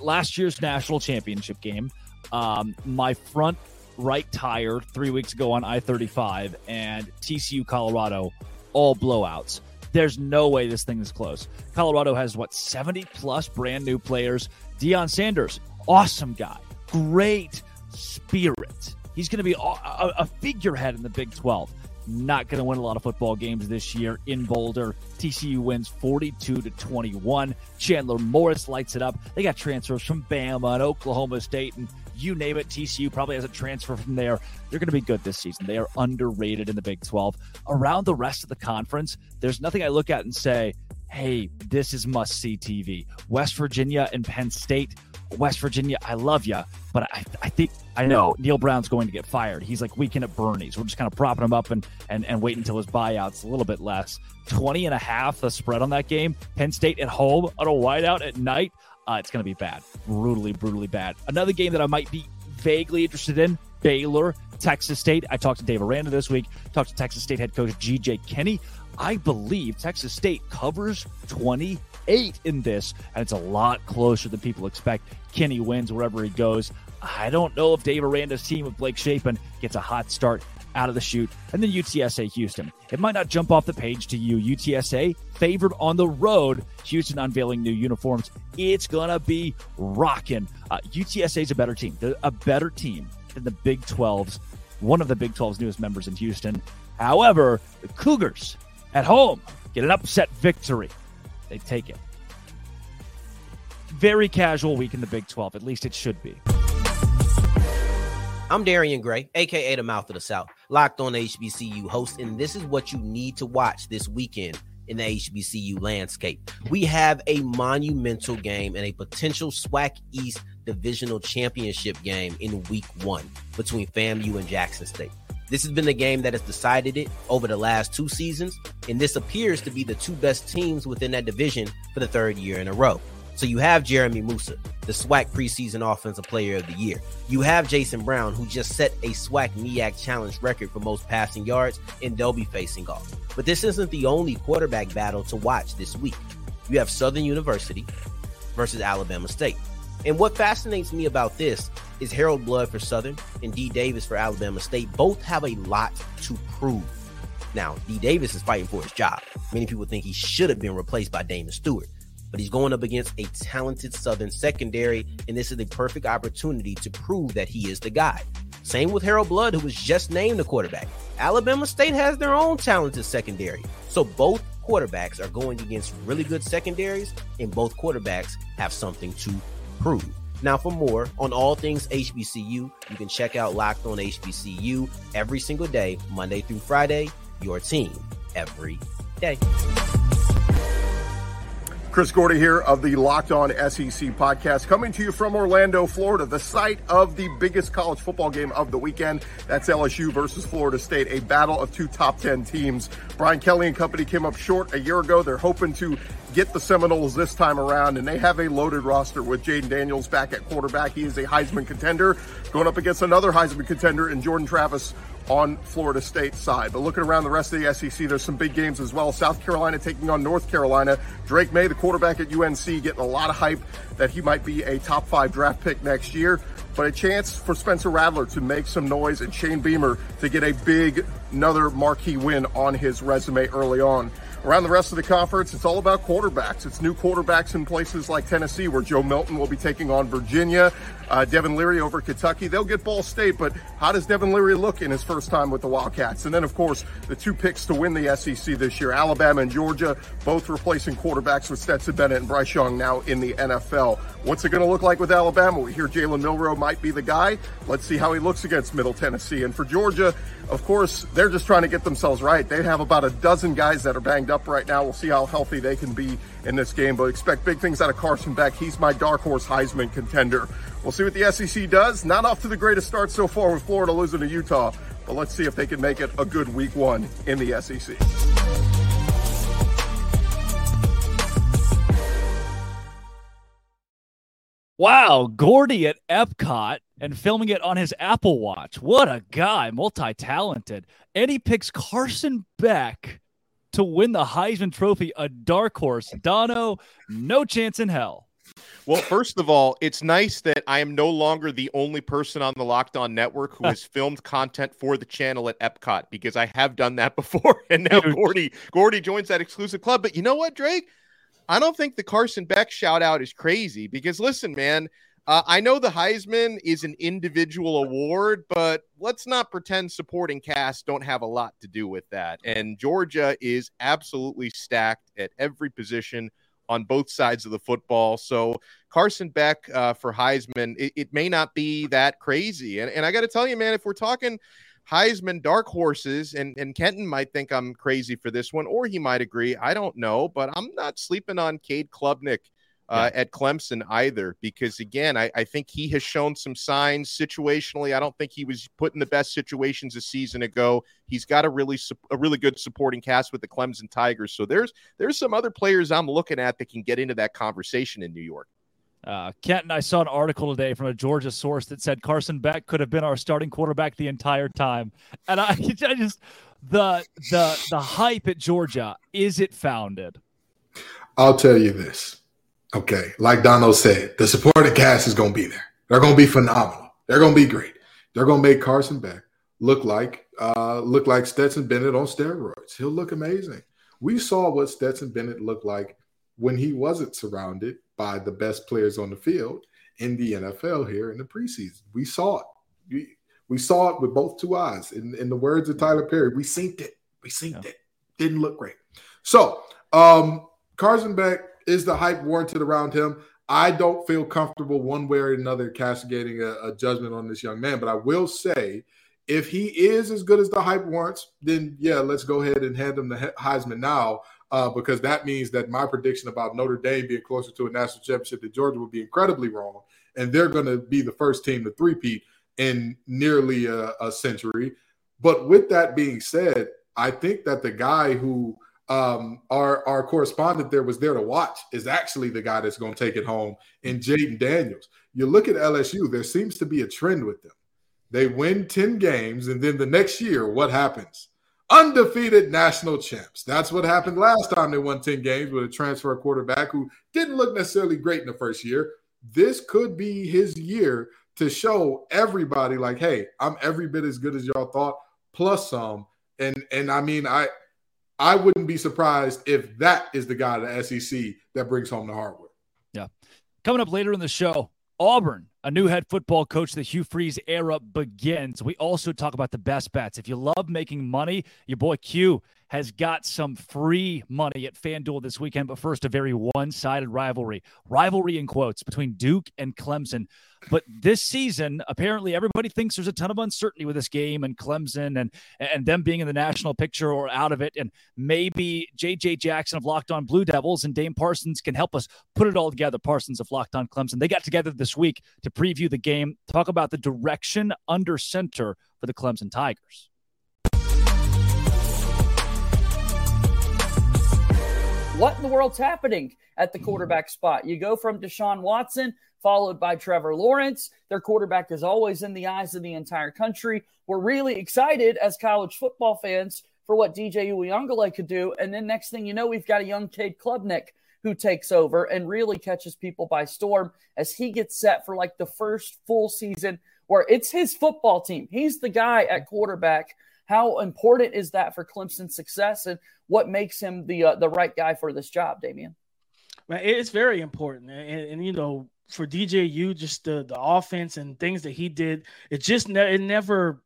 last year's national championship game. Um, my front right tire three weeks ago on I 35 and TCU Colorado, all blowouts. There's no way this thing is close. Colorado has what 70 plus brand new players. Deion Sanders, awesome guy, great spirit. He's going to be a, figurehead in the Big 12 not going to win a lot of football games this year in Boulder. TCU wins 42 to 21. Chandler Morris lights it up. They got transfers from Bama and Oklahoma State and you name it. TCU probably has a transfer from there. They're going to be good this season. They are underrated in the Big 12. Around the rest of the conference, there's nothing I look at and say, hey, this is must see TV. West Virginia and Penn State. West Virginia, I love you, but I, I think I know Neal Brown's going to get fired. He's like weekend at Bernie's. We're just kind of propping him up and and and wait until his buyout's a little bit less. 20 and a half the spread on that game. Penn State at home on a whiteout at night uh, it's going to be bad, brutally, brutally bad. Another game that I might be vaguely interested in Baylor, Texas State. I talked to Dave Aranda this week, talked to Texas State head coach GJ Kinne. I believe Texas State covers 28 in this, and it's a lot closer than people expect. Kinne wins wherever he goes. I don't know if Dave Aranda's team with Blake Shapen gets a hot start out of the chute. And then UTSA Houston. It might not jump off the page to you. UTSA favored on the road. Houston unveiling new uniforms. It's going to be rocking. Uh, UTSA is a better team. They're a better team than the Big 12's, one of the Big 12's newest members in Houston. However, the Cougars at home get an upset victory. They take it. Very casual week in the Big 12. At least it should be. I'm Darian Gray, aka the Mouth of the South, locked on HBCU host, and this is what you need to watch this weekend in the HBCU landscape. We have a monumental game and a potential SWAC East divisional championship game in week one between FAMU and Jackson State. This has been the game that has decided it over the last two seasons, and this appears to be the two best teams within that division for the third year in a row. So you have Jeremy Musa, the SWAC preseason offensive player of the year. You have Jason Brown, who just set a SWAC MEAC challenge record for most passing yards, and they'll be facing off. But this isn't the only quarterback battle to watch this week. You have Southern University versus Alabama State. And what fascinates me about this is Harold Blood for Southern and D Davis for Alabama State both have a lot to prove. Now, D Davis is fighting for his job. Many people think he should have been replaced by Damon Stewart but he's going up against a talented Southern secondary, and this is the perfect opportunity to prove that he is the guy. Same with Harold Blood, who was just named the quarterback. Alabama State has their own talented secondary. So both quarterbacks are going against really good secondaries, and both quarterbacks have something to prove. Now, for more on all things HBCU, you can check out Locked on HBCU every single day, Monday through Friday. Your team every day. Chris Gordy here of the Locked On SEC podcast, coming to you from Orlando, Florida, the site of the biggest college football game of the weekend. That's LSU versus Florida State, a battle of two top 10 teams. Brian Kelly and company came up short a year ago. They're hoping to get the Seminoles this time around, and they have a loaded roster with Jayden Daniels back at quarterback. He is a Heisman contender, going up against another Heisman contender in Jordan Travis on Florida State side. But looking around the rest of the SEC, there's some big games as well. South Carolina taking on North Carolina. Drake Maye, the quarterback at UNC, getting a lot of hype that he might be a top five draft pick next year. But a chance for Spencer Rattler to make some noise and Shane Beamer to get a big, another marquee win on his resume early on. Around the rest of the conference, it's all about quarterbacks. It's new quarterbacks in places like Tennessee, where Joe Milton will be taking on Virginia. Uh, Devin Leary over Kentucky. They'll get Ball State, but how does Devin Leary look in his first time with the Wildcats? And then, of course, the two picks to win the SEC this year Alabama and Georgia, both replacing quarterbacks with Stetson Bennett and Bryce Young now in the NFL. What's it going to look like with Alabama? We hear Jalen Milroe might be the guy. Let's see how he looks against Middle Tennessee. And for Georgia, of course, they're just trying to get themselves right. They have about a dozen guys that are banged up right now. We'll see how healthy they can be in this game, but expect big things out of Carson Beck. He's my dark horse Heisman contender. We'll see what the SEC does. Not off to the greatest start so far with Florida losing to Utah, but let's see if they can make it a good week one in the SEC. Wow, Gordy at Epcot and filming it on his Apple Watch. What a guy, multi talented. And he picks Carson Beck to win the Heisman Trophy, a dark horse. Donno, no chance in hell. Well, first of all, it's nice that I am no longer the only person on the Locked On Network who has filmed content for the channel at Epcot because I have done that <laughs> before, and now Gordy Gordy joins that exclusive club. But you know what, Drake? I don't think the Carson Beck shout out is crazy because listen, man, uh, I know the Heisman is an individual award, but let's not pretend supporting cast don't have a lot to do with that. And Georgia is absolutely stacked at every position on both sides of the football. So Carson Beck uh, for Heisman, it, it, may not be that crazy. And, and I got to tell you, man, if we're talking Heisman dark horses, and, and Kenton might think I'm crazy for this one, or he might agree. I don't know, but I'm not sleeping on Cade Klubnik uh, yeah. at Clemson either, because again, I, I, think he has shown some signs situationally. I don't think he was put in the best situations a season ago. He's got a really a really good supporting cast with the Clemson Tigers. So there's there's some other players I'm looking at that can get into that conversation in New York. Uh, Kenton, I saw an article today from a Georgia source that said Carson Beck could have been our starting quarterback the entire time, and I, <laughs> I just the the the hype at Georgia is it founded? I'll tell you this, okay. Like Donno said, the supporting cast is going to be there. They're going to be phenomenal. They're going to be great. They're going to make Carson Beck look like uh, look like Stetson Bennett on steroids. He'll look amazing. We saw what Stetson Bennett looked like when he wasn't surrounded by the best players on the field in the NFL here in the preseason. We saw it. We, we saw it with both two eyes. In, in the words of Tyler Perry, we synced it. We synced yeah. it. Didn't look great. So, um, Carson Beck is the hype warranted around him. I don't feel comfortable one way or another castigating a, a judgment on this young man, but I will say if he is as good as the hype warrants, then yeah, let's go ahead and hand him the Heisman now uh, because that means that my prediction about Notre Dame being closer to a national championship than Georgia would be incredibly wrong. And they're going to be the first team to three-peat in nearly a, a century. But with that being said, I think that the guy who um, our our correspondent there was there to watch is actually the guy that's going to take it home in Jayden Daniels. You look at LSU, there seems to be a trend with them. They win 10 games, and then the next year, what happens? Undefeated national champs. That's what happened last time they won 10 games with a transfer quarterback who didn't look necessarily great in the first year. This could be his year to show everybody, like, hey, I'm every bit as good as y'all thought, plus some. And and I mean, I I wouldn't be surprised if that is the guy the SEC that brings home the hardwood. Yeah. Coming up later in the show, Auburn, a new head football coach, the Hugh Freeze era begins. We also talk about the best bets. If you love making money, your boy Q has got some free money at FanDuel this weekend. But first, a very one sided rivalry. Rivalry in quotes between Duke and Clemson. But this season, apparently, everybody thinks there's a ton of uncertainty with this game and Clemson and and them being in the national picture or out of it. And maybe JJ Jackson of Locked On Blue Devils and Dane Parsons can help us put it all together. Parsons of Locked On Clemson. They got together this week to preview the game, talk about the direction under center for the Clemson Tigers. What in the world's happening at the quarterback spot? You go from Deshaun Watson, followed by Trevor Lawrence. Their quarterback is always in the eyes of the entire country. We're really excited as college football fans for what DJ Uiagalelei could do. And then next thing you know, we've got a young Cade Klubnik who takes over and really catches people by storm as he gets set for like the first full season where it's his football team. He's the guy at quarterback how important is that for Clemson's success, and what makes him the uh, the right guy for this job, Damian? It's very important, and, and you know, for DJU, just the the offense and things that he did, it just ne- it never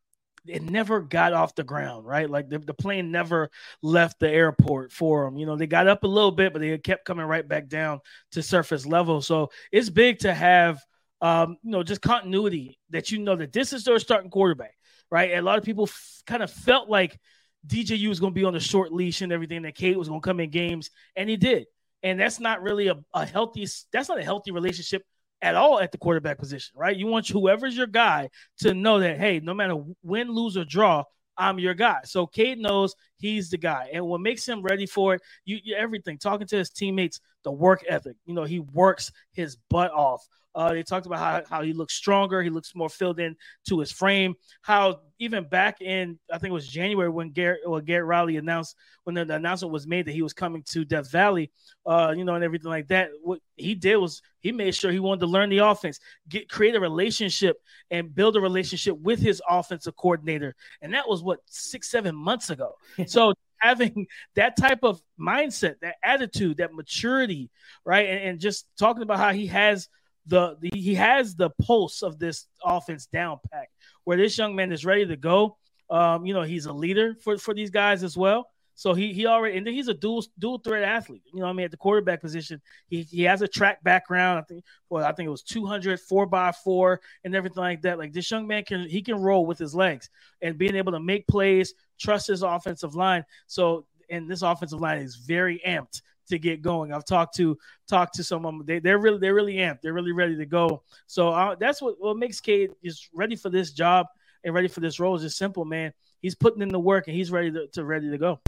it never got off the ground, right? Like the, the plane never left the airport for them. You know, they got up a little bit, but they kept coming right back down to surface level. So it's big to have, um, you know, just continuity that you know that this is their starting quarterback right? And a lot of people f- kind of felt like DJU was going to be on the short leash and everything, that Cade was going to come in games, and he did. And that's not really a, a healthy, that's not a healthy relationship at all at the quarterback position, right? You want whoever's your guy to know that, hey, no matter win, lose, or draw, I'm your guy. So Cade knows he's the guy. And what makes him ready for it, you, you everything, talking to his teammates, the work ethic. You know, he works his butt off. Uh, they talked about how, how he looks stronger, he looks more filled in to his frame. How even back in I think it was January when Garrett when Garrett Riley announced when the, the announcement was made that he was coming to Death Valley, uh, you know, and everything like that. What he did was he made sure he wanted to learn the offense, get create a relationship and build a relationship with his offensive coordinator, and that was what six seven months ago. so having that type of mindset, that attitude, that maturity, right, and, and just talking about how he has the, the he has the pulse of this offense down pack where this young man is ready to go. Um, you know, he's a leader for, for these guys as well. So he he already and he's a dual dual threat athlete. You know, I mean, at the quarterback position, he he has a track background. I think well, I think it was 200 four by four and everything like that. Like this young man can he can roll with his legs and being able to make plays, trust his offensive line. So and this offensive line is very amped to get going. I've talked to talked to some of them. They, they're really they're really amped. They're really ready to go. So uh, that's what what makes Cade is ready for this job and ready for this role. Is just simple, man. He's putting in the work and he's ready to, to ready to go.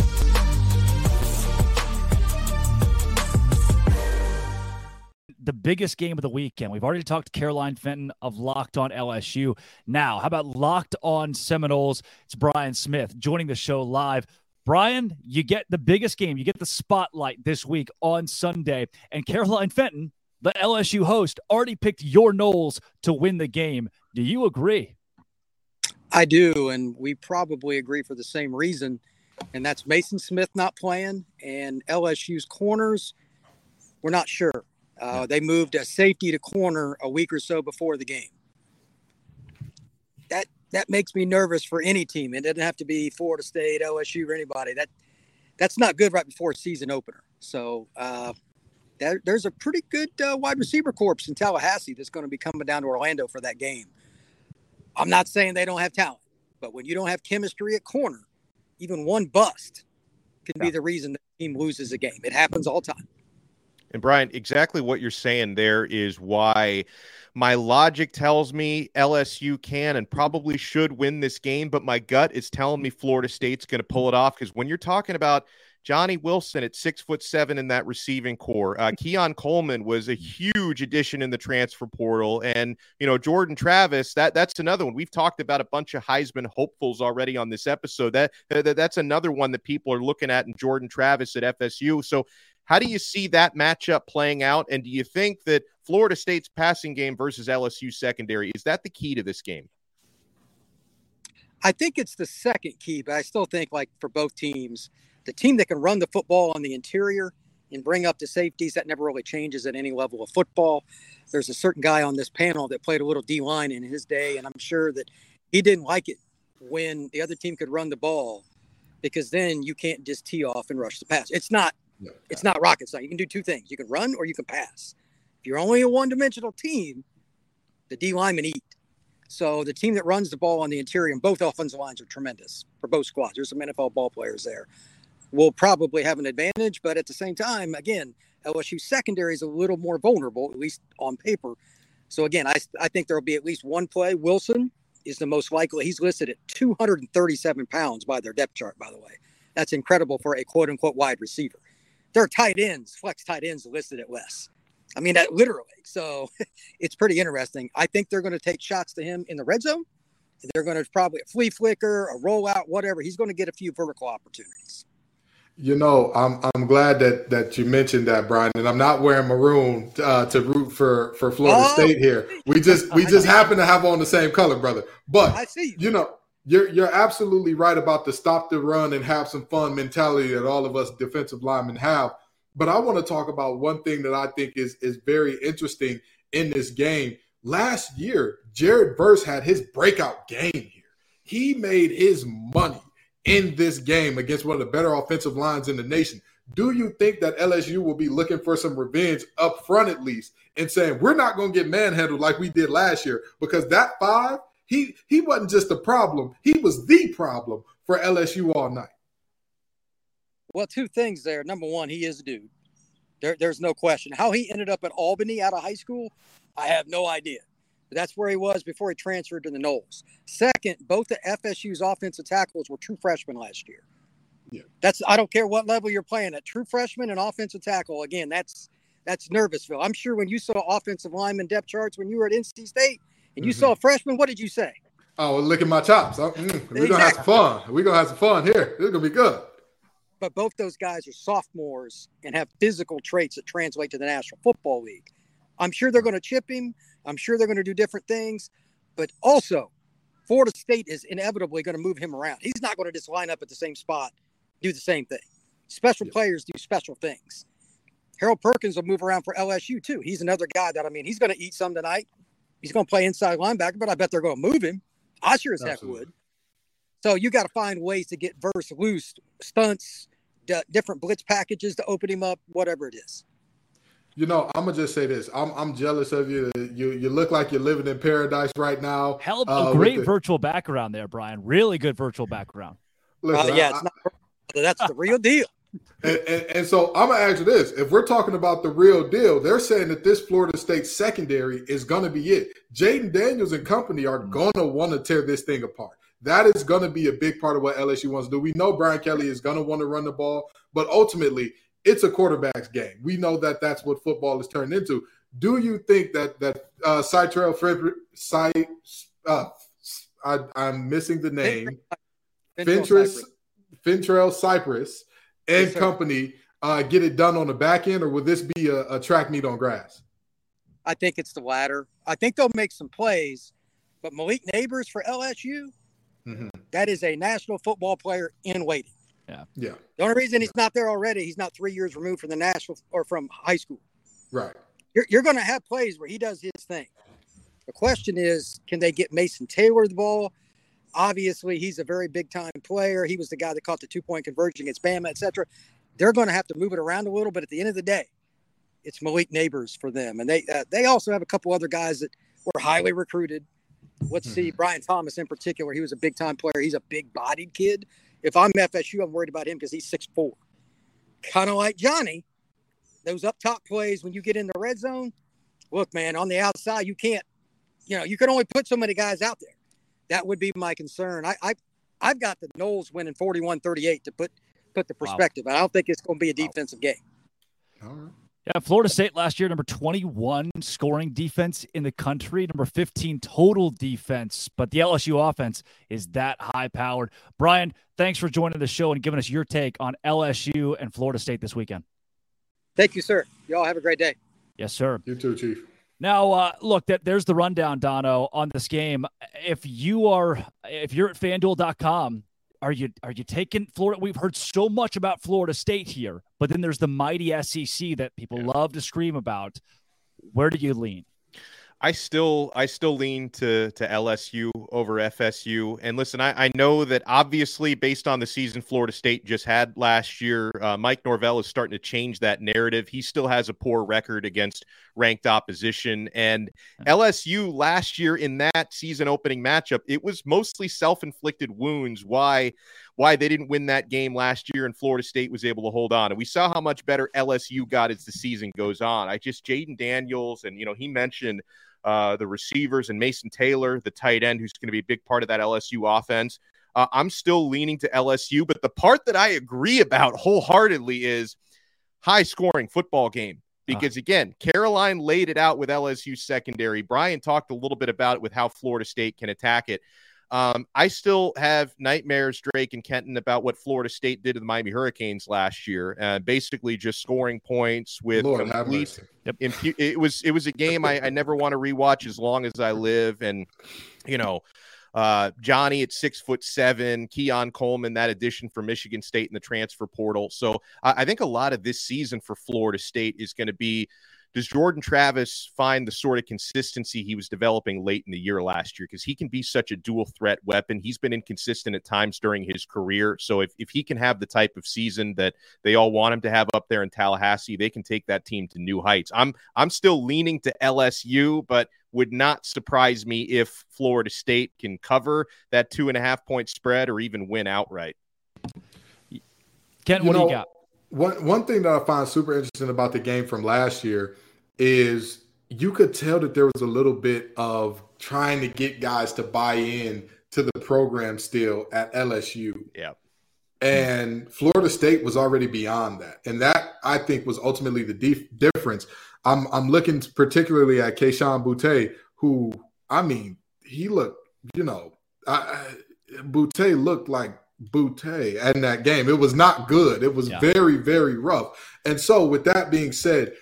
the biggest game of the weekend. We've already talked to Caroline Fenton of Locked On LSU. Now, how about Locked On Seminoles? It's Brian Smith joining the show live Brian, you get the biggest game. You get the spotlight this week on Sunday. And Caroline Fenton, the LSU host, already picked your Noles to win the game. Do you agree? I do. And we probably agree for the same reason. And that's Maason Smith not playing and LSU's corners. We're not sure. Uh, they moved a safety to corner a week or so before the game. That makes me nervous for any team. It doesn't have to be Florida State, OSU, or anybody. That that's not good right before a season opener. So uh, there, there's a pretty good uh, wide receiver corps in Tallahassee that's going to be coming down to Orlando for that game. I'm not saying they don't have talent, but when you don't have chemistry at corner, even one bust can yeah. be the reason the team loses a game. It happens all the time. And Brian, exactly what you're saying there is why my logic tells me LSU can and probably should win this game, but my gut is telling me Florida State's going to pull it off because when you're talking about Johnny Wilson at six foot seven in that receiving corps. Uh, Keon Coleman was a huge addition in the transfer portal, and you know Jordan Travis. That that's another one. We've talked about a bunch of Heisman hopefuls already on this episode. That, that that's another one that people are looking at in Jordan Travis at FSU. So how do you see that matchup playing out? And do you think that Florida State's passing game versus LSU secondary is that the key to this game? I think it's the second key, but I still think like for both teams, the team that can run the football on the interior and bring up the safeties that never really changes at any level of football. There's a certain guy on this panel that played a little D line in his day, and I'm sure that he didn't like it when the other team could run the ball because then you can't just tee off and rush the pass. It's not it's not rocket science. You can do two things. You can run or you can pass. If you're only a one-dimensional team, the D linemen eat. So the team that runs the ball on the interior and both offensive lines are tremendous for both squads. There's some NFL ball players there. Will probably have an advantage, but at the same time, again, LSU secondary is a little more vulnerable, at least on paper. So again, I, I think there will be at least one play. Wilson is the most likely. He's listed at 237 pounds by their depth chart, by the way. That's incredible for a quote unquote wide receiver. There are tight ends, flex tight ends listed at less. I mean, that literally. So <laughs> it's pretty interesting. I think they're going to take shots to him in the red zone. They're going to probably a flea flicker, a rollout, whatever. He's going to get a few vertical opportunities. You know, I'm I'm glad that that you mentioned that, Brian. And I'm not wearing maroon uh, to root for for Florida oh, State here. We just we <laughs> just happen to have on the same color, brother. But I see. You know, you're you're absolutely right about the stop the run and have some fun mentality that all of us defensive linemen have. But I want to talk about one thing that I think is is very interesting in this game. Last year, Jared Verse had his breakout game here. He made his money in this game against one of the better offensive lines in the nation. Do you think that LSU will be looking for some revenge up front at least and saying we're not going to get manhandled like we did last year because that five he he wasn't just a problem he was the problem for LSU all night. Well, two things there. Number one, he is a dude. There, there's no question. How he ended up at Albany out of high school, I have no idea. That's where he was before he transferred to the Noles. Second, both the FSU's offensive tackles were true freshmen last year. Yeah. That's I don't care what level you're playing at. True freshman and offensive tackle. Again, that's that's Nervousville. I'm sure when you saw offensive lineman depth charts when you were at NC State and you mm-hmm. saw a freshman, what did you say? Oh, well, look at my chops. Oh, mm, we're exactly. gonna have some fun. We're gonna have some fun here. It's gonna be good. But both those guys are sophomores and have physical traits that translate to the National Football League. I'm sure they're going to chip him. I'm sure they're going to do different things, but also Florida State is inevitably going to move him around. He's not going to just line up at the same spot, do the same thing. Special players do special things. Harold Perkins will move around for LSU too. He's another guy that I mean, he's going to eat some tonight. He's going to play inside linebacker, but I bet they're going to move him. I sure as heck would. So you got to find ways to get Verse loose, stunts, d- different blitz packages to open him up, whatever it is. You know, I'm gonna just say this. I'm I'm jealous of you. You you look like you're living in paradise right now. Hell, uh, a great the... virtual background there, Brian. Really good virtual background. Listen, uh, yeah, I, it's not. that's the real deal. And, and, and, so I'm gonna ask you this: If we're talking about the real deal, they're saying that this Florida State secondary is gonna be it. Jayden Daniels and company are gonna want to tear this thing apart. That is gonna be a big part of what LSU wants to do. We know Brian Kelly is gonna want to run the ball, but ultimately it's a quarterback's game. We know that that's what football is turned into. Do you think that that uh, Cytrell Frederick, Cy, uh, I, am missing the name, Fentress, Fentrell Cypress and yes, company uh, get it done on the back end, or will this be a, a track meet on grass? I think it's the latter. I think they'll make some plays, but Malik Nabers for LSU, mm-hmm. that is a national football player in waiting. Yeah. Yeah. The only reason he's not there already, he's not three years removed from the national or from high school. Right. You're, you're going to have plays where he does his thing. The question is, can they get Mason Taylor the ball? Obviously, he's a very big time player. He was the guy that caught the two point conversion against Bama, etc. They're going to have to move it around a little, but at the end of the day, it's Malik Nabers for them, and they uh, they also have a couple other guys that were highly recruited. Let's see, mm-hmm. Brian Thomas in particular. He was a big time player. He's a big bodied kid, if I'm FSU, I'm worried about him because he's six four. Kind of like Johnny, those up top plays when you get in the red zone. Look, man, on the outside, you can't, you know, you can only put so many guys out there. That would be my concern. I, I I've got the Noles winning 41-38 to put put the perspective. Wow. I don't think it's going to be a defensive game. All right. Yeah, Florida State last year, number 21 scoring defense in the country, number 15 total defense, but the LSU offense is that high powered. Brian, thanks for joining the show and giving us your take on LSU and Florida State this weekend. Thank you, sir. Y'all have a great day. Yes, sir. You too, Chief. Now, uh, look, that there's the rundown, Donno, on this game. If you are, if you're at FanDuel.com are you are you taking Florida? We've heard so much about Florida State here, but then there's the mighty SEC that people yeah. love to scream about. Where do you lean? I still I still lean to to LSU over FSU. And listen, I, I know that obviously based on the season Florida State just had last year, uh, Mike Norvell is starting to change that narrative. He still has a poor record against ranked opposition, and LSU last year in that season opening matchup, it was mostly self inflicted wounds. Why? Why they didn't win that game last year and Florida State was able to hold on. And we saw how much better LSU got as the season goes on. I just Jayden Daniels, and you know, he mentioned uh, the receivers, and Mason Taylor, the tight end, who's going to be a big part of that LSU offense. Uh, I'm still leaning to LSU, but the part that I agree about wholeheartedly is high scoring football game. Because again, Caroline laid it out with LSU secondary. Brian talked a little bit about it with how Florida State can attack it. Um, I still have nightmares, Drake and Kenton, about what Florida State did to the Miami Hurricanes last year. Uh, basically, just scoring points with Lord complete. Yep. Impu- it was it was a game I, I never want to rewatch as long as I live, and you know. Uh, Johnny at six foot seven, Keon Coleman, that addition for Michigan State in the transfer portal. So I, I think a lot of this season for Florida State is going to be does Jordan Travis find the sort of consistency he was developing late in the year last year? Because he can be such a dual threat weapon. He's been inconsistent at times during his career. So if, if he can have the type of season that they all want him to have up there in Tallahassee, they can take that team to new heights. I'm I'm still leaning to LSU, but would not surprise me if Florida State can cover that two and a half point spread or even win outright. Ken, what you know, do you got? One one thing that I find super interesting about the game from last year is you could tell that there was a little bit of trying to get guys to buy in to the program still at LSU. Yeah. And Florida State was already beyond that. And that I think was ultimately the dif- difference. I'm I'm looking particularly at Kayshon Boutte, who I mean, he looked, you know, I, Boutte looked like Boutte in that game. It was not good. It was yeah. very, very rough. And so, with that being said,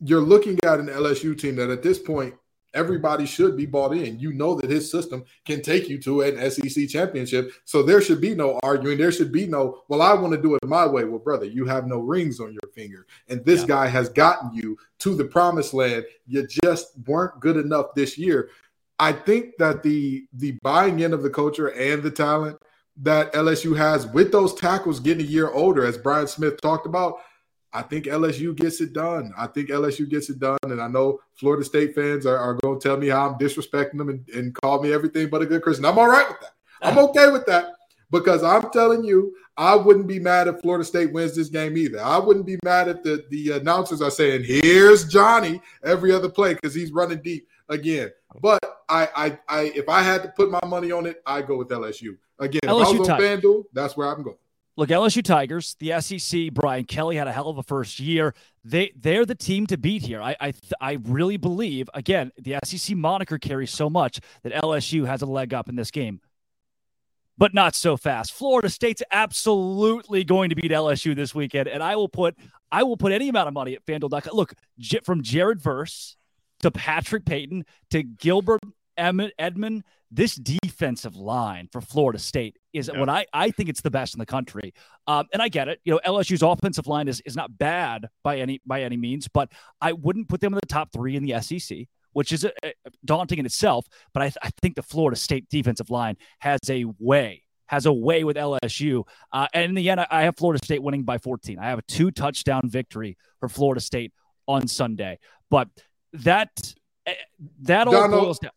you're looking at an LSU team that at this point everybody should be bought in. You know that his system can take you to an SEC championship. So there should be no arguing. There should be no, well, I want to do it my way. Well, brother, you have no rings on your finger. And this yeah. guy has gotten you to the promised land. You just weren't good enough this year. I think that the the buying in of the culture and the talent that LSU has with those tackles getting a year older, as Brian Smith talked about, I think LSU gets it done. I think LSU gets it done. And I know Florida State fans are, are going to tell me how I'm disrespecting them and, and call me everything but a good Christian. I'm all right with that. I'm <laughs> okay with that because I'm telling you, I wouldn't be mad if Florida State wins this game either. I wouldn't be mad if the, the announcers are saying, here's Johnny every other play because he's running deep again. But I, I, I, if I had to put my money on it, I go with LSU. Again, LSU if I was on FanDuel, that's where I'm going look, LSU Tigers, the SEC. Brian Kelly had a hell of a first year. They they're the team to beat here. I I I really believe. Again, the SEC moniker carries so much that LSU has a leg up in this game. But not so fast. Florida State's absolutely going to beat LSU this weekend, and I will put I will put any amount of money at FanDuel.com. Look, from Jared Verse to Patrick Payton to Gilbert Edmond this defensive line for Florida State is yeah. what I, I think it's the best in the country. Um, and I get it. You know, LSU's offensive line is, is not bad by any by any means, but I wouldn't put them in the top three in the SEC, which is a, a daunting in itself. But I, th- I think the Florida State defensive line has a way has a way with LSU. Uh, and in the end, I, have Florida State winning by 14. I have a two touchdown victory for Florida State on Sunday. But that eh, that all boils down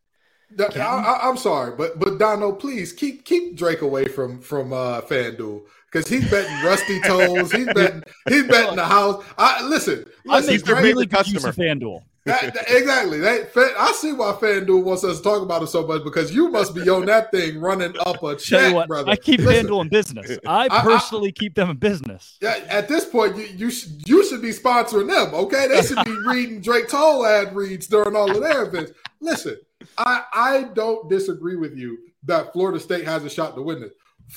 I, am sorry, but but Donno, please keep keep Drake away from from uh, FanDuel because he's betting rusty <laughs> toes. He's betting he's betting the house. I listen. listen he's the really customer. FanDuel. That, that, exactly. That, I see why FanDuel wants us to talk about it so much because you must be on that thing running up a check, what, brother. I keep Listen, FanDuel in business. <laughs> I personally I, I, keep them in business. Yeah, at this point, you you should, you should be sponsoring them. Okay, they should be <laughs> reading Drake Toll ad reads during all of their events. Listen, I I don't disagree with you that Florida State has a shot to win this.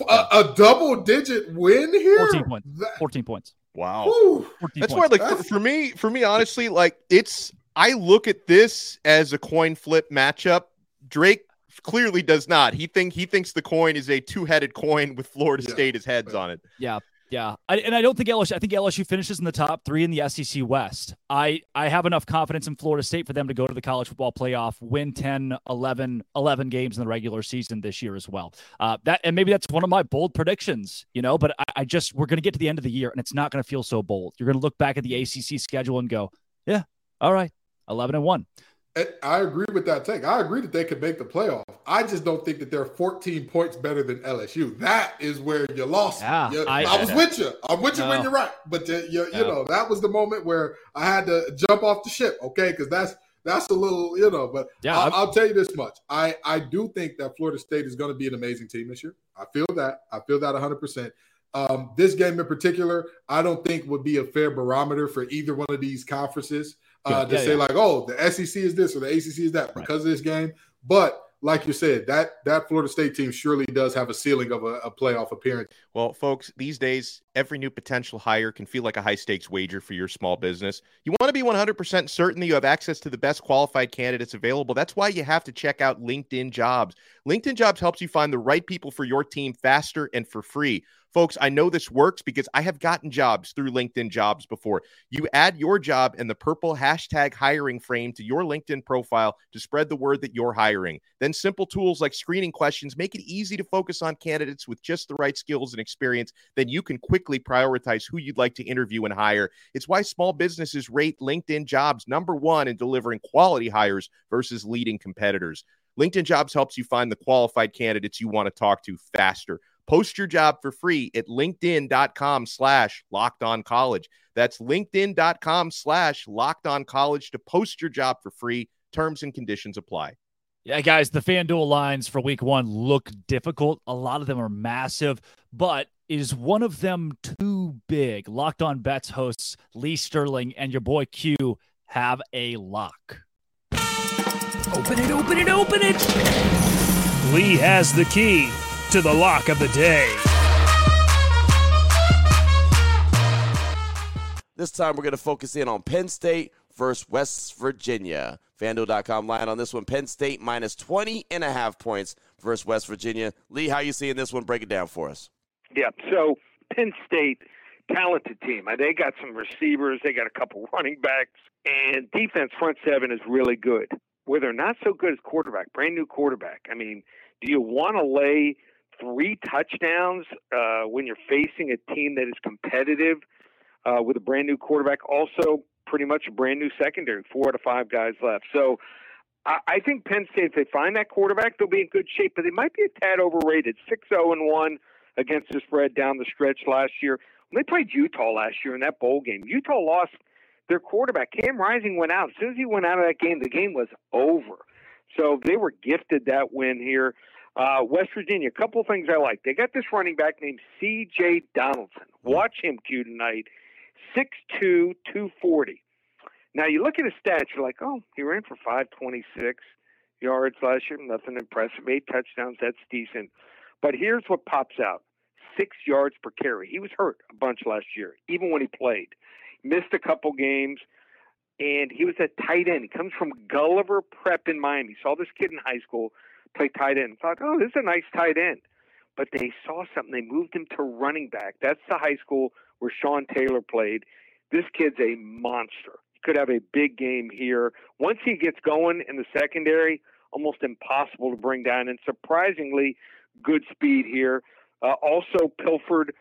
A, a double digit win here. Fourteen points. Fourteen points. Wow. That's points. why, like, for, for me, for me, honestly, like, it's I look at this as a coin flip matchup. Drake clearly does not. He think he thinks the coin is a two-headed coin with Florida yeah. State as heads on it. Yeah. Yeah, I, and I don't think LSU. I think LSU finishes in the top three in the SEC West. I I have enough confidence in Florida State for them to go to the college football playoff, win 10, 11, 11 games in the regular season this year as well. Uh, that and maybe that's one of my bold predictions, you know. But I, I just we're going to get to the end of the year and it's not going to feel so bold. You're going to look back at the ACC schedule and go, yeah, all right, 11 and 1. I agree with that take. I agree that they could make the playoff. I just don't think that they're 14 points better than LSU. That is where you lost. Yeah, I, I, was with you. I'm with you no. when you're right. But you, you, you know that was the moment where I had to jump off the ship. Okay, because that's that's a little you know. But yeah, I'll, I'll, tell you this much. I I do think that Florida State is going to be an amazing team this year. I feel that. I feel that 100. percent um, This game in particular, I don't think would be a fair barometer for either one of these conferences uh, to yeah, say yeah. like, oh, the SEC is this or the ACC is that because right. of this game. But like you said, that that Florida State team surely does have a ceiling of a, a, playoff appearance. Well, folks, these days, every new potential hire can feel like a high stakes wager for your small business. You want to be 100% certain that you have access to the best qualified candidates available. That's why you have to check out LinkedIn Jobs. LinkedIn Jobs helps you find the right people for your team faster and for free. Folks, I know this works because I have gotten jobs through LinkedIn jobs before. You add your job and the purple hashtag hiring frame to your LinkedIn profile to spread the word that you're hiring. Then simple tools like screening questions make it easy to focus on candidates with just the right skills and experience. Then you can quickly prioritize who you'd like to interview and hire. It's why small businesses rate LinkedIn jobs number one in delivering quality hires versus leading competitors. LinkedIn Jobs helps you find the qualified candidates you want to talk to faster. Post your job for free at linkedin.com slash locked on college. That's linkedin.com slash locked on college to post your job for free. Terms and conditions apply. Yeah, guys, the FanDuel lines for week one look difficult. A lot of them are massive, but is one of them too big? Locked on Bets hosts Lee Sterling and your boy Q have a lock. Open it, open it, open it. Lee has the key to the lock of the day. This time we're going to focus in on Penn State versus West Virginia. FanDuel.com line on this one. Penn State minus 20 and a half points versus West Virginia. Lee, how you seeing this one? Break it down for us. Yeah, so Penn State, talented team. Uh, they got some receivers, they got a couple <laughs> running backs, and defense front seven is really good. Where they're not so good as quarterback, brand new quarterback. I mean, do you want to lay three touchdowns uh, when you're facing a team that is competitive uh, with a brand new quarterback. Also, pretty much a brand new secondary, four out of five guys left. So I, I think Penn State, if they find that quarterback, they'll be in good shape, but they might be a tad overrated. 6 0 and 1 against the spread down the stretch last year. When they played Utah last year in that bowl game, Utah lost their quarterback. Cam Rising went out. As soon as he went out of that game, the game was over. So they were gifted that win here. Uh, West Virginia, a couple of things I like. They got this running back named C.J. Donaldson. Watch him, Q, tonight. 6'2", 240. Now, you look at his stats, you're like, oh, he ran for 526 yards last year. Nothing impressive. Eight touchdowns, that's decent. But here's what pops out. Six yards per carry. He was hurt a bunch last year, even when he played. Missed a couple games, and he was a tight end. He comes from Gulliver Prep in Miami. Saw this kid in high school – play tight end. Thought, oh, this is a nice tight end. But they saw something. They moved him to running back. That's the high school where Sean Taylor played. This kid's a monster. He could have a big game here. Once he gets going in the secondary, almost impossible to bring down. And surprisingly, good speed here. Uh, also, Pilford,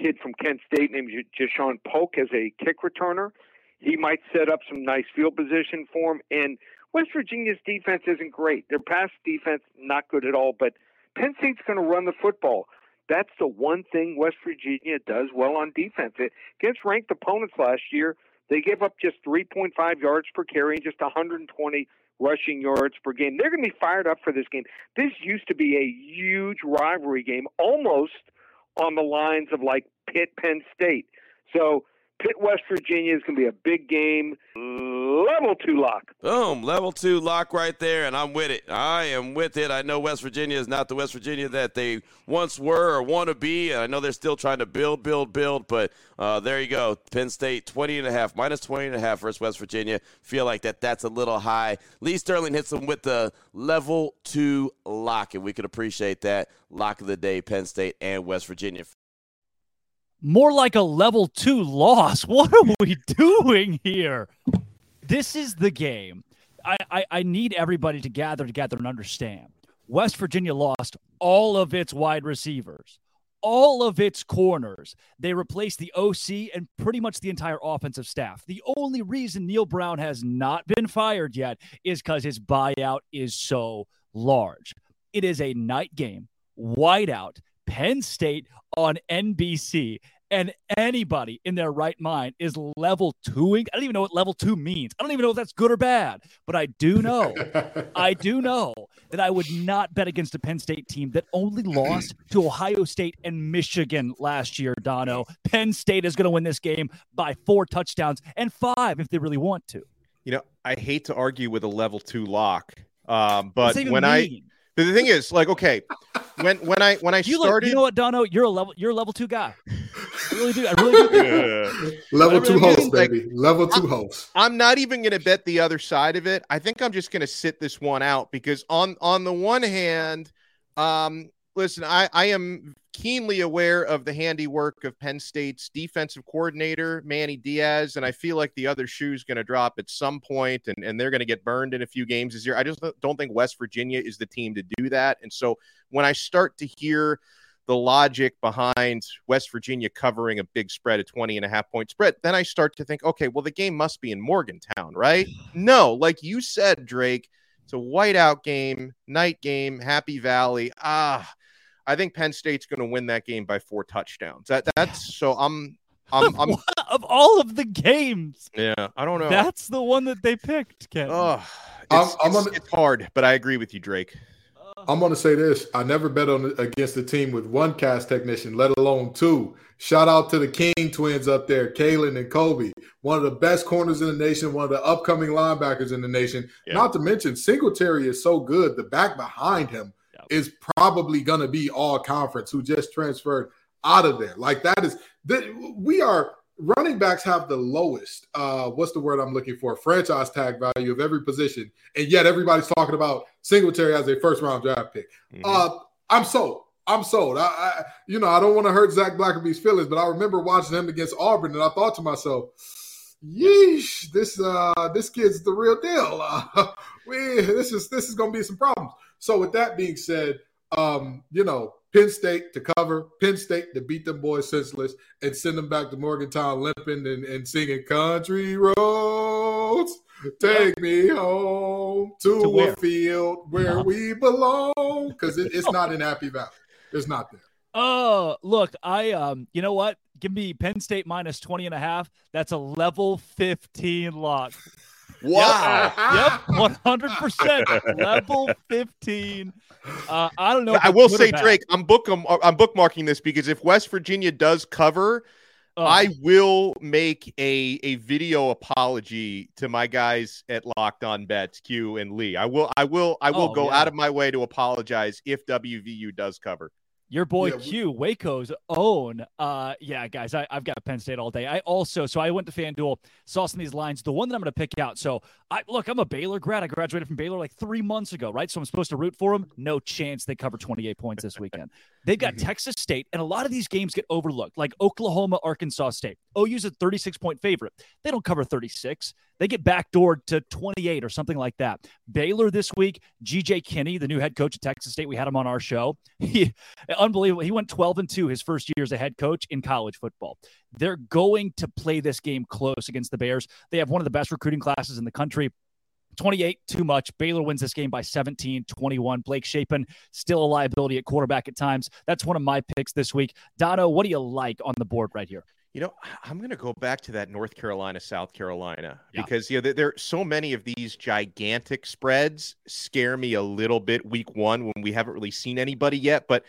kid from Kent State named Jashaun Polk as a kick returner. He might set up some nice field position for him. And West Virginia's defense isn't great. Their pass defense not good at all, but Penn State's going to run the football. That's the one thing West Virginia does well on defense. It, against ranked opponents last year, they gave up just 3.5 yards per carry and just 120 rushing yards per game. They're going to be fired up for this game. This used to be a huge rivalry game, almost on the lines of like Pitt Penn State. So Pitt West Virginia is going to be a big game. Level two lock. Boom, level two lock right there, and I'm with it. I am with it. I know West Virginia is not the West Virginia that they once were or want to be, and I know they're still trying to build, build, build, but uh, there you go. Penn State 20 and a half, minus 20 and a half versus West Virginia. Feel like that that's a little high. Lee Sterling hits them with the level two lock, and we could appreciate that. Lock of the day, Penn State and West Virginia more like a level two loss. <laughs> What are we doing here? This is the game. I, I, I, need everybody to gather together and understand. West Virginia lost all of its wide receivers, all of its corners. They replaced the OC and pretty much the entire offensive staff. The only reason Neal Brown has not been fired yet is because his buyout is so large. It is a night game, whiteout. Penn State on NBC and anybody in their right mind is level twoing. I don't even know what level two means. I don't even know if that's good or bad, but I do know, I do <laughs> know that I would not bet against a Penn State team that only lost to Ohio State and Michigan last year, Donno. Penn State is going to win this game by four touchdowns and five if they really want to. You know, I hate to argue with a level two lock, um, but when mean? I the thing is, like, okay, when when I when I you started, look, you know what, Donno, you're a level you're a level two guy. I really do. I really do. Yeah. <laughs> Level really two host, baby. Like, level 2 I'm, host. I'm not even going to bet the other side of it. I think I'm just going to sit this one out because on on the one hand, um, listen, I I am keenly aware of the handiwork of Penn State's defensive coordinator, Manny Diaz, and I feel like the other shoe's going to drop at some point and, and they're going to get burned in a few games this year. I just don't think West Virginia is the team to do that. And so when I start to hear the logic behind West Virginia covering a big spread, a 20 and a half point spread, then I start to think, okay, well, the game must be in Morgantown, right? <sighs> No, like you said, Drake, it's a whiteout game, night game, Happy Valley. Ah, I think Penn State's going to win that game by four touchdowns. That that's so I'm <laughs> I'm, I'm <laughs> of all of the games. Yeah, I don't know. That's the one that they picked, Ken. Oh, it's, I'm, I'm it's, it's hard, but I agree with you, Drake. I'm going to say this: I never bet on against a team with one cast technician, let alone two. Shout out to the King twins up there, Kalen and Kobe, one of the best corners in the nation, one of the upcoming linebackers in the nation. Yeah. Not to mention, Singletary is so good. The back behind him is probably going to be all conference who just transferred out of there. Like that is that we are running backs have the lowest uh what's the word I'm looking for franchise tag value of every position and yet everybody's talking about Singletary as a first round draft pick. Mm-hmm. Uh I'm sold. I'm sold. I, I you know I don't want to hurt Zach Blackerby's feelings, but I remember watching him against Auburn and I thought to myself, yeesh, this uh this kid's the real deal. Uh, <laughs> we, this is this is gonna be some problems. So with that being said, um, you know, Penn State to cover, Penn State to beat them boys senseless and send them back to Morgantown limping and, and singing country roads. Take me home to, to a field where we belong. Because it, it's not in Happy Valley. It's not there. Oh, look, I um, you know what? Give me Penn State minus 20 and a half. That's a level 15 lock. Wow. Yep. Yep. 100%. Level 15. Uh, I don't know. I will say, Drake, I'm book I'm bookmarking this because if West Virginia does cover, uh, I will make a a video apology to my guys at Locked On Bets, Q and Lee. I will I will I will oh, go yeah. out of my way to apologize if WVU does cover. Your boy yeah, Q, Waco's own. Uh, yeah, guys, I, have got Penn State all day. I also, so I went to FanDuel, saw some of these lines. The one that I'm going to pick out. So, I look, I'm a Baylor grad. I graduated from Baylor like three months ago, right? So I'm supposed to root for them. No chance they cover 28 points this weekend. They've got <laughs> mm-hmm. Texas State, and a lot of these games get overlooked, like Oklahoma, Arkansas State. OU's a 36 point favorite. They don't cover 36. They get backdoored to 28 or something like that. Baylor this week, GJ Kinne, the new head coach at Texas State, we had him on our show. <laughs> He, unbelievable. He went 12 and 2 his first year as a head coach in college football. They're going to play this game close against the Bears. They have one of the best recruiting classes in the country. 28, too much. Baylor wins this game by 17, 21. Blake Shapen, still a liability at quarterback at times. That's one of my picks this week. Donno, what do you like on the board right here? You know, I'm going to go back to that North Carolina, South Carolina, Yeah. because, you know, there, there so many of these gigantic spreads scare me a little bit week one when we haven't really seen anybody yet. But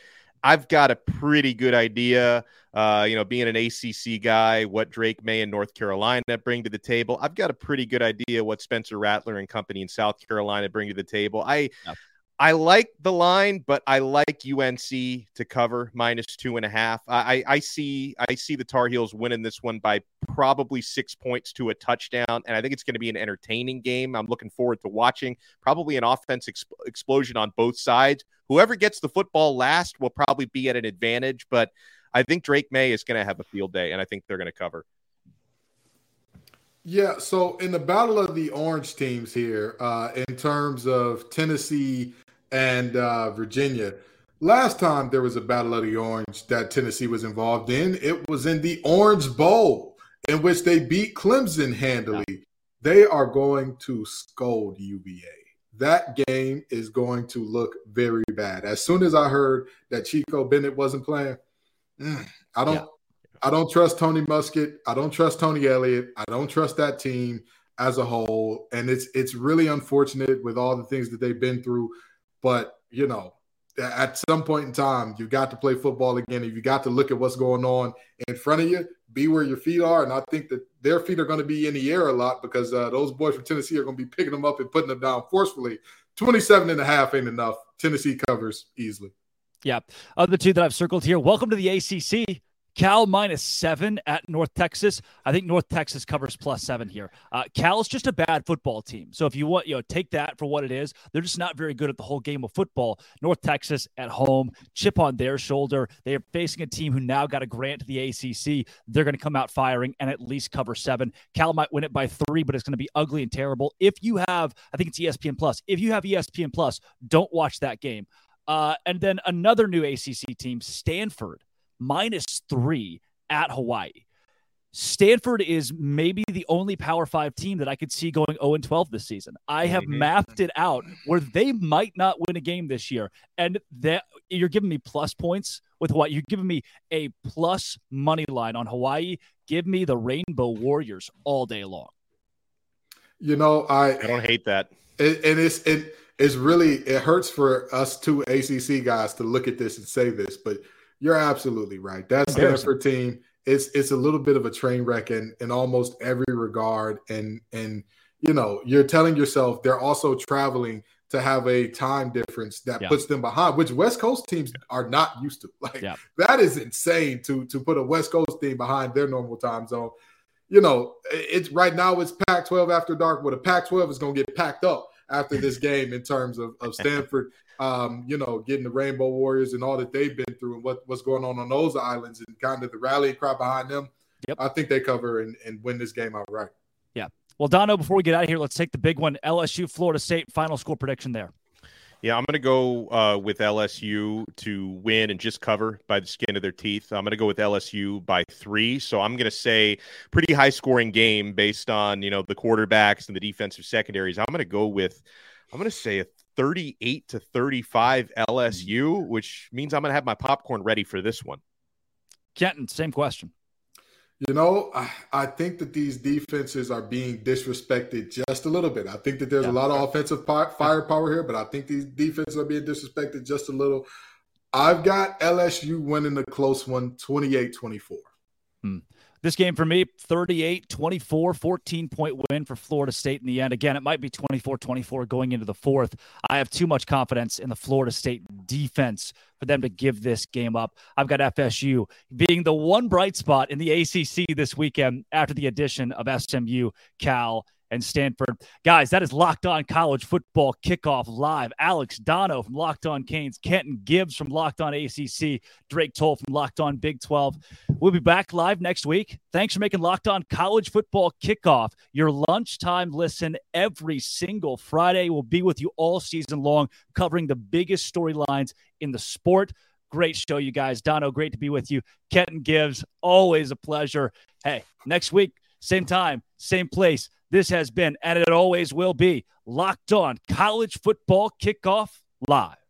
I've got a pretty good idea, uh, you know, being an ACC guy, what Drake Maye and North Carolina bring to the table. I've got a pretty good idea what Spencer Rattler and company in South Carolina bring to the table. I, I like the line, but I like UNC to cover minus two and a half. I, I see I see the Tar Heels winning this one by probably six points to a touchdown, and I think it's going to be an entertaining game. I'm looking forward to watching. Probably an offense ex- explosion on both sides. Whoever gets the football last will probably be at an advantage, but I think Drake Maye is going to have a field day, and I think they're going to cover. Yeah, so in the battle of the orange teams here, uh, in terms of Tennessee and uh, Virginia, last time there was a battle of the orange that Tennessee was involved in, it was in the Orange Bowl, in which they beat Clemson handily. They are going to scold UVA. That game is going to look very bad. As soon as I heard that Chico Bennett wasn't playing, mm, I don't. I don't trust Tony Muskett. I don't trust Tony Elliott. I don't trust that team as a whole. And it's it's really unfortunate with all the things that they've been through. But you know, at some point in time, you got to play football again. If you got to look at what's going on in front of you, be where your feet are. And I think that their feet are going to be in the air a lot because uh, those boys from Tennessee are going to be picking them up and putting them down forcefully. 27 and a half ain't enough. Tennessee covers easily. Yeah. Other two that I've circled here. Welcome to the ACC. Cal minus seven at North Texas. I think North Texas covers plus seven here. Uh, Cal's just a bad football team. So if you want, you know, take that for what it is. They're just not very good at the whole game of football. North Texas at home, chip on their shoulder. They are facing a team who now got a grant to the ACC. They're going to come out firing and at least cover seven. Cal might win it by three, but it's going to be ugly and terrible. If you have, I think it's ESPN Plus. If you have ESPN Plus, don't watch that game. Uh, and then another new ACC team, Stanford minus three at Hawaii. Stanford is maybe the only Power Five team that I could see going 0 12 this season. I have Mhm. mapped it out where they might not win a game this year, and that you're giving me plus points with Hawaii. You're giving me a plus money line on Hawaii. Give me the Rainbow Warriors all day long. You know, I I don't hate that. It, and it's it it's really it hurts for us two ACC guys to look at this and say this, but you're absolutely right. That Embarrassing. Stanford team, it's it's a little bit of a train wreck in in almost every regard, and and you know you're telling yourself they're also traveling to have a time difference that Yeah. puts them behind, which West Coast teams are not used to. <laughs> Like Yeah. that is insane to to put a West Coast team behind their normal time zone. You know, it's right now it's Pac-12 after dark. Well, the Pac-12 is going to get packed up after this <laughs> game in terms of, of Stanford. Um, you know, getting the Rainbow Warriors and all that they've been through and what, what's going on on those islands and kind of the rallying cry behind them. Yep. I think they cover and, and win this game outright. Yeah. Well, Donno, before we get out of here, let's take the big one LSU, Florida State, final score prediction there. Yeah, I'm going to go uh, with LSU to win and just cover by the skin of their teeth. I'm going to go with LSU by three. So I'm going to say pretty high scoring game based on you know the quarterbacks and the defensive secondaries. I'm going to go with I'm going to say a 38 to 35 LSU, mm. which means I'm going to have my popcorn ready for this one. Kenton, same question. You know, I, I think that these defenses are being disrespected just a little bit. I think that there's a lot of offensive pi- firepower here, but I think these defenses are being disrespected just a little. I've got LSU winning a close one, 28 24. Hmm. This game for me, 38 24, 14 point win for Florida State in the end. Again, it might be 24 24 going into the fourth. I have too much confidence in the Florida State defense for them to give this game up. I've got FSU being the one bright spot in the ACC this weekend after the addition of SMU, Cal, and Stanford. Guys, that is Locked On College Football Kickoff Live. Alex Donno from Locked On Canes, Kenton Gibbs from Locked On ACC, Drake Toll from Locked On Big 12. We'll be back live next week. Thanks for making Locked On College Football Kickoff your lunchtime listen every single Friday. We'll be with you all season long, covering the biggest storylines in the sport. Great show, you guys. Donno, great to be with you. Kenton Gibbs, always a pleasure. Hey, next week, same time, same place. This has been, and it always will be, Locked On College Football Kickoff Live.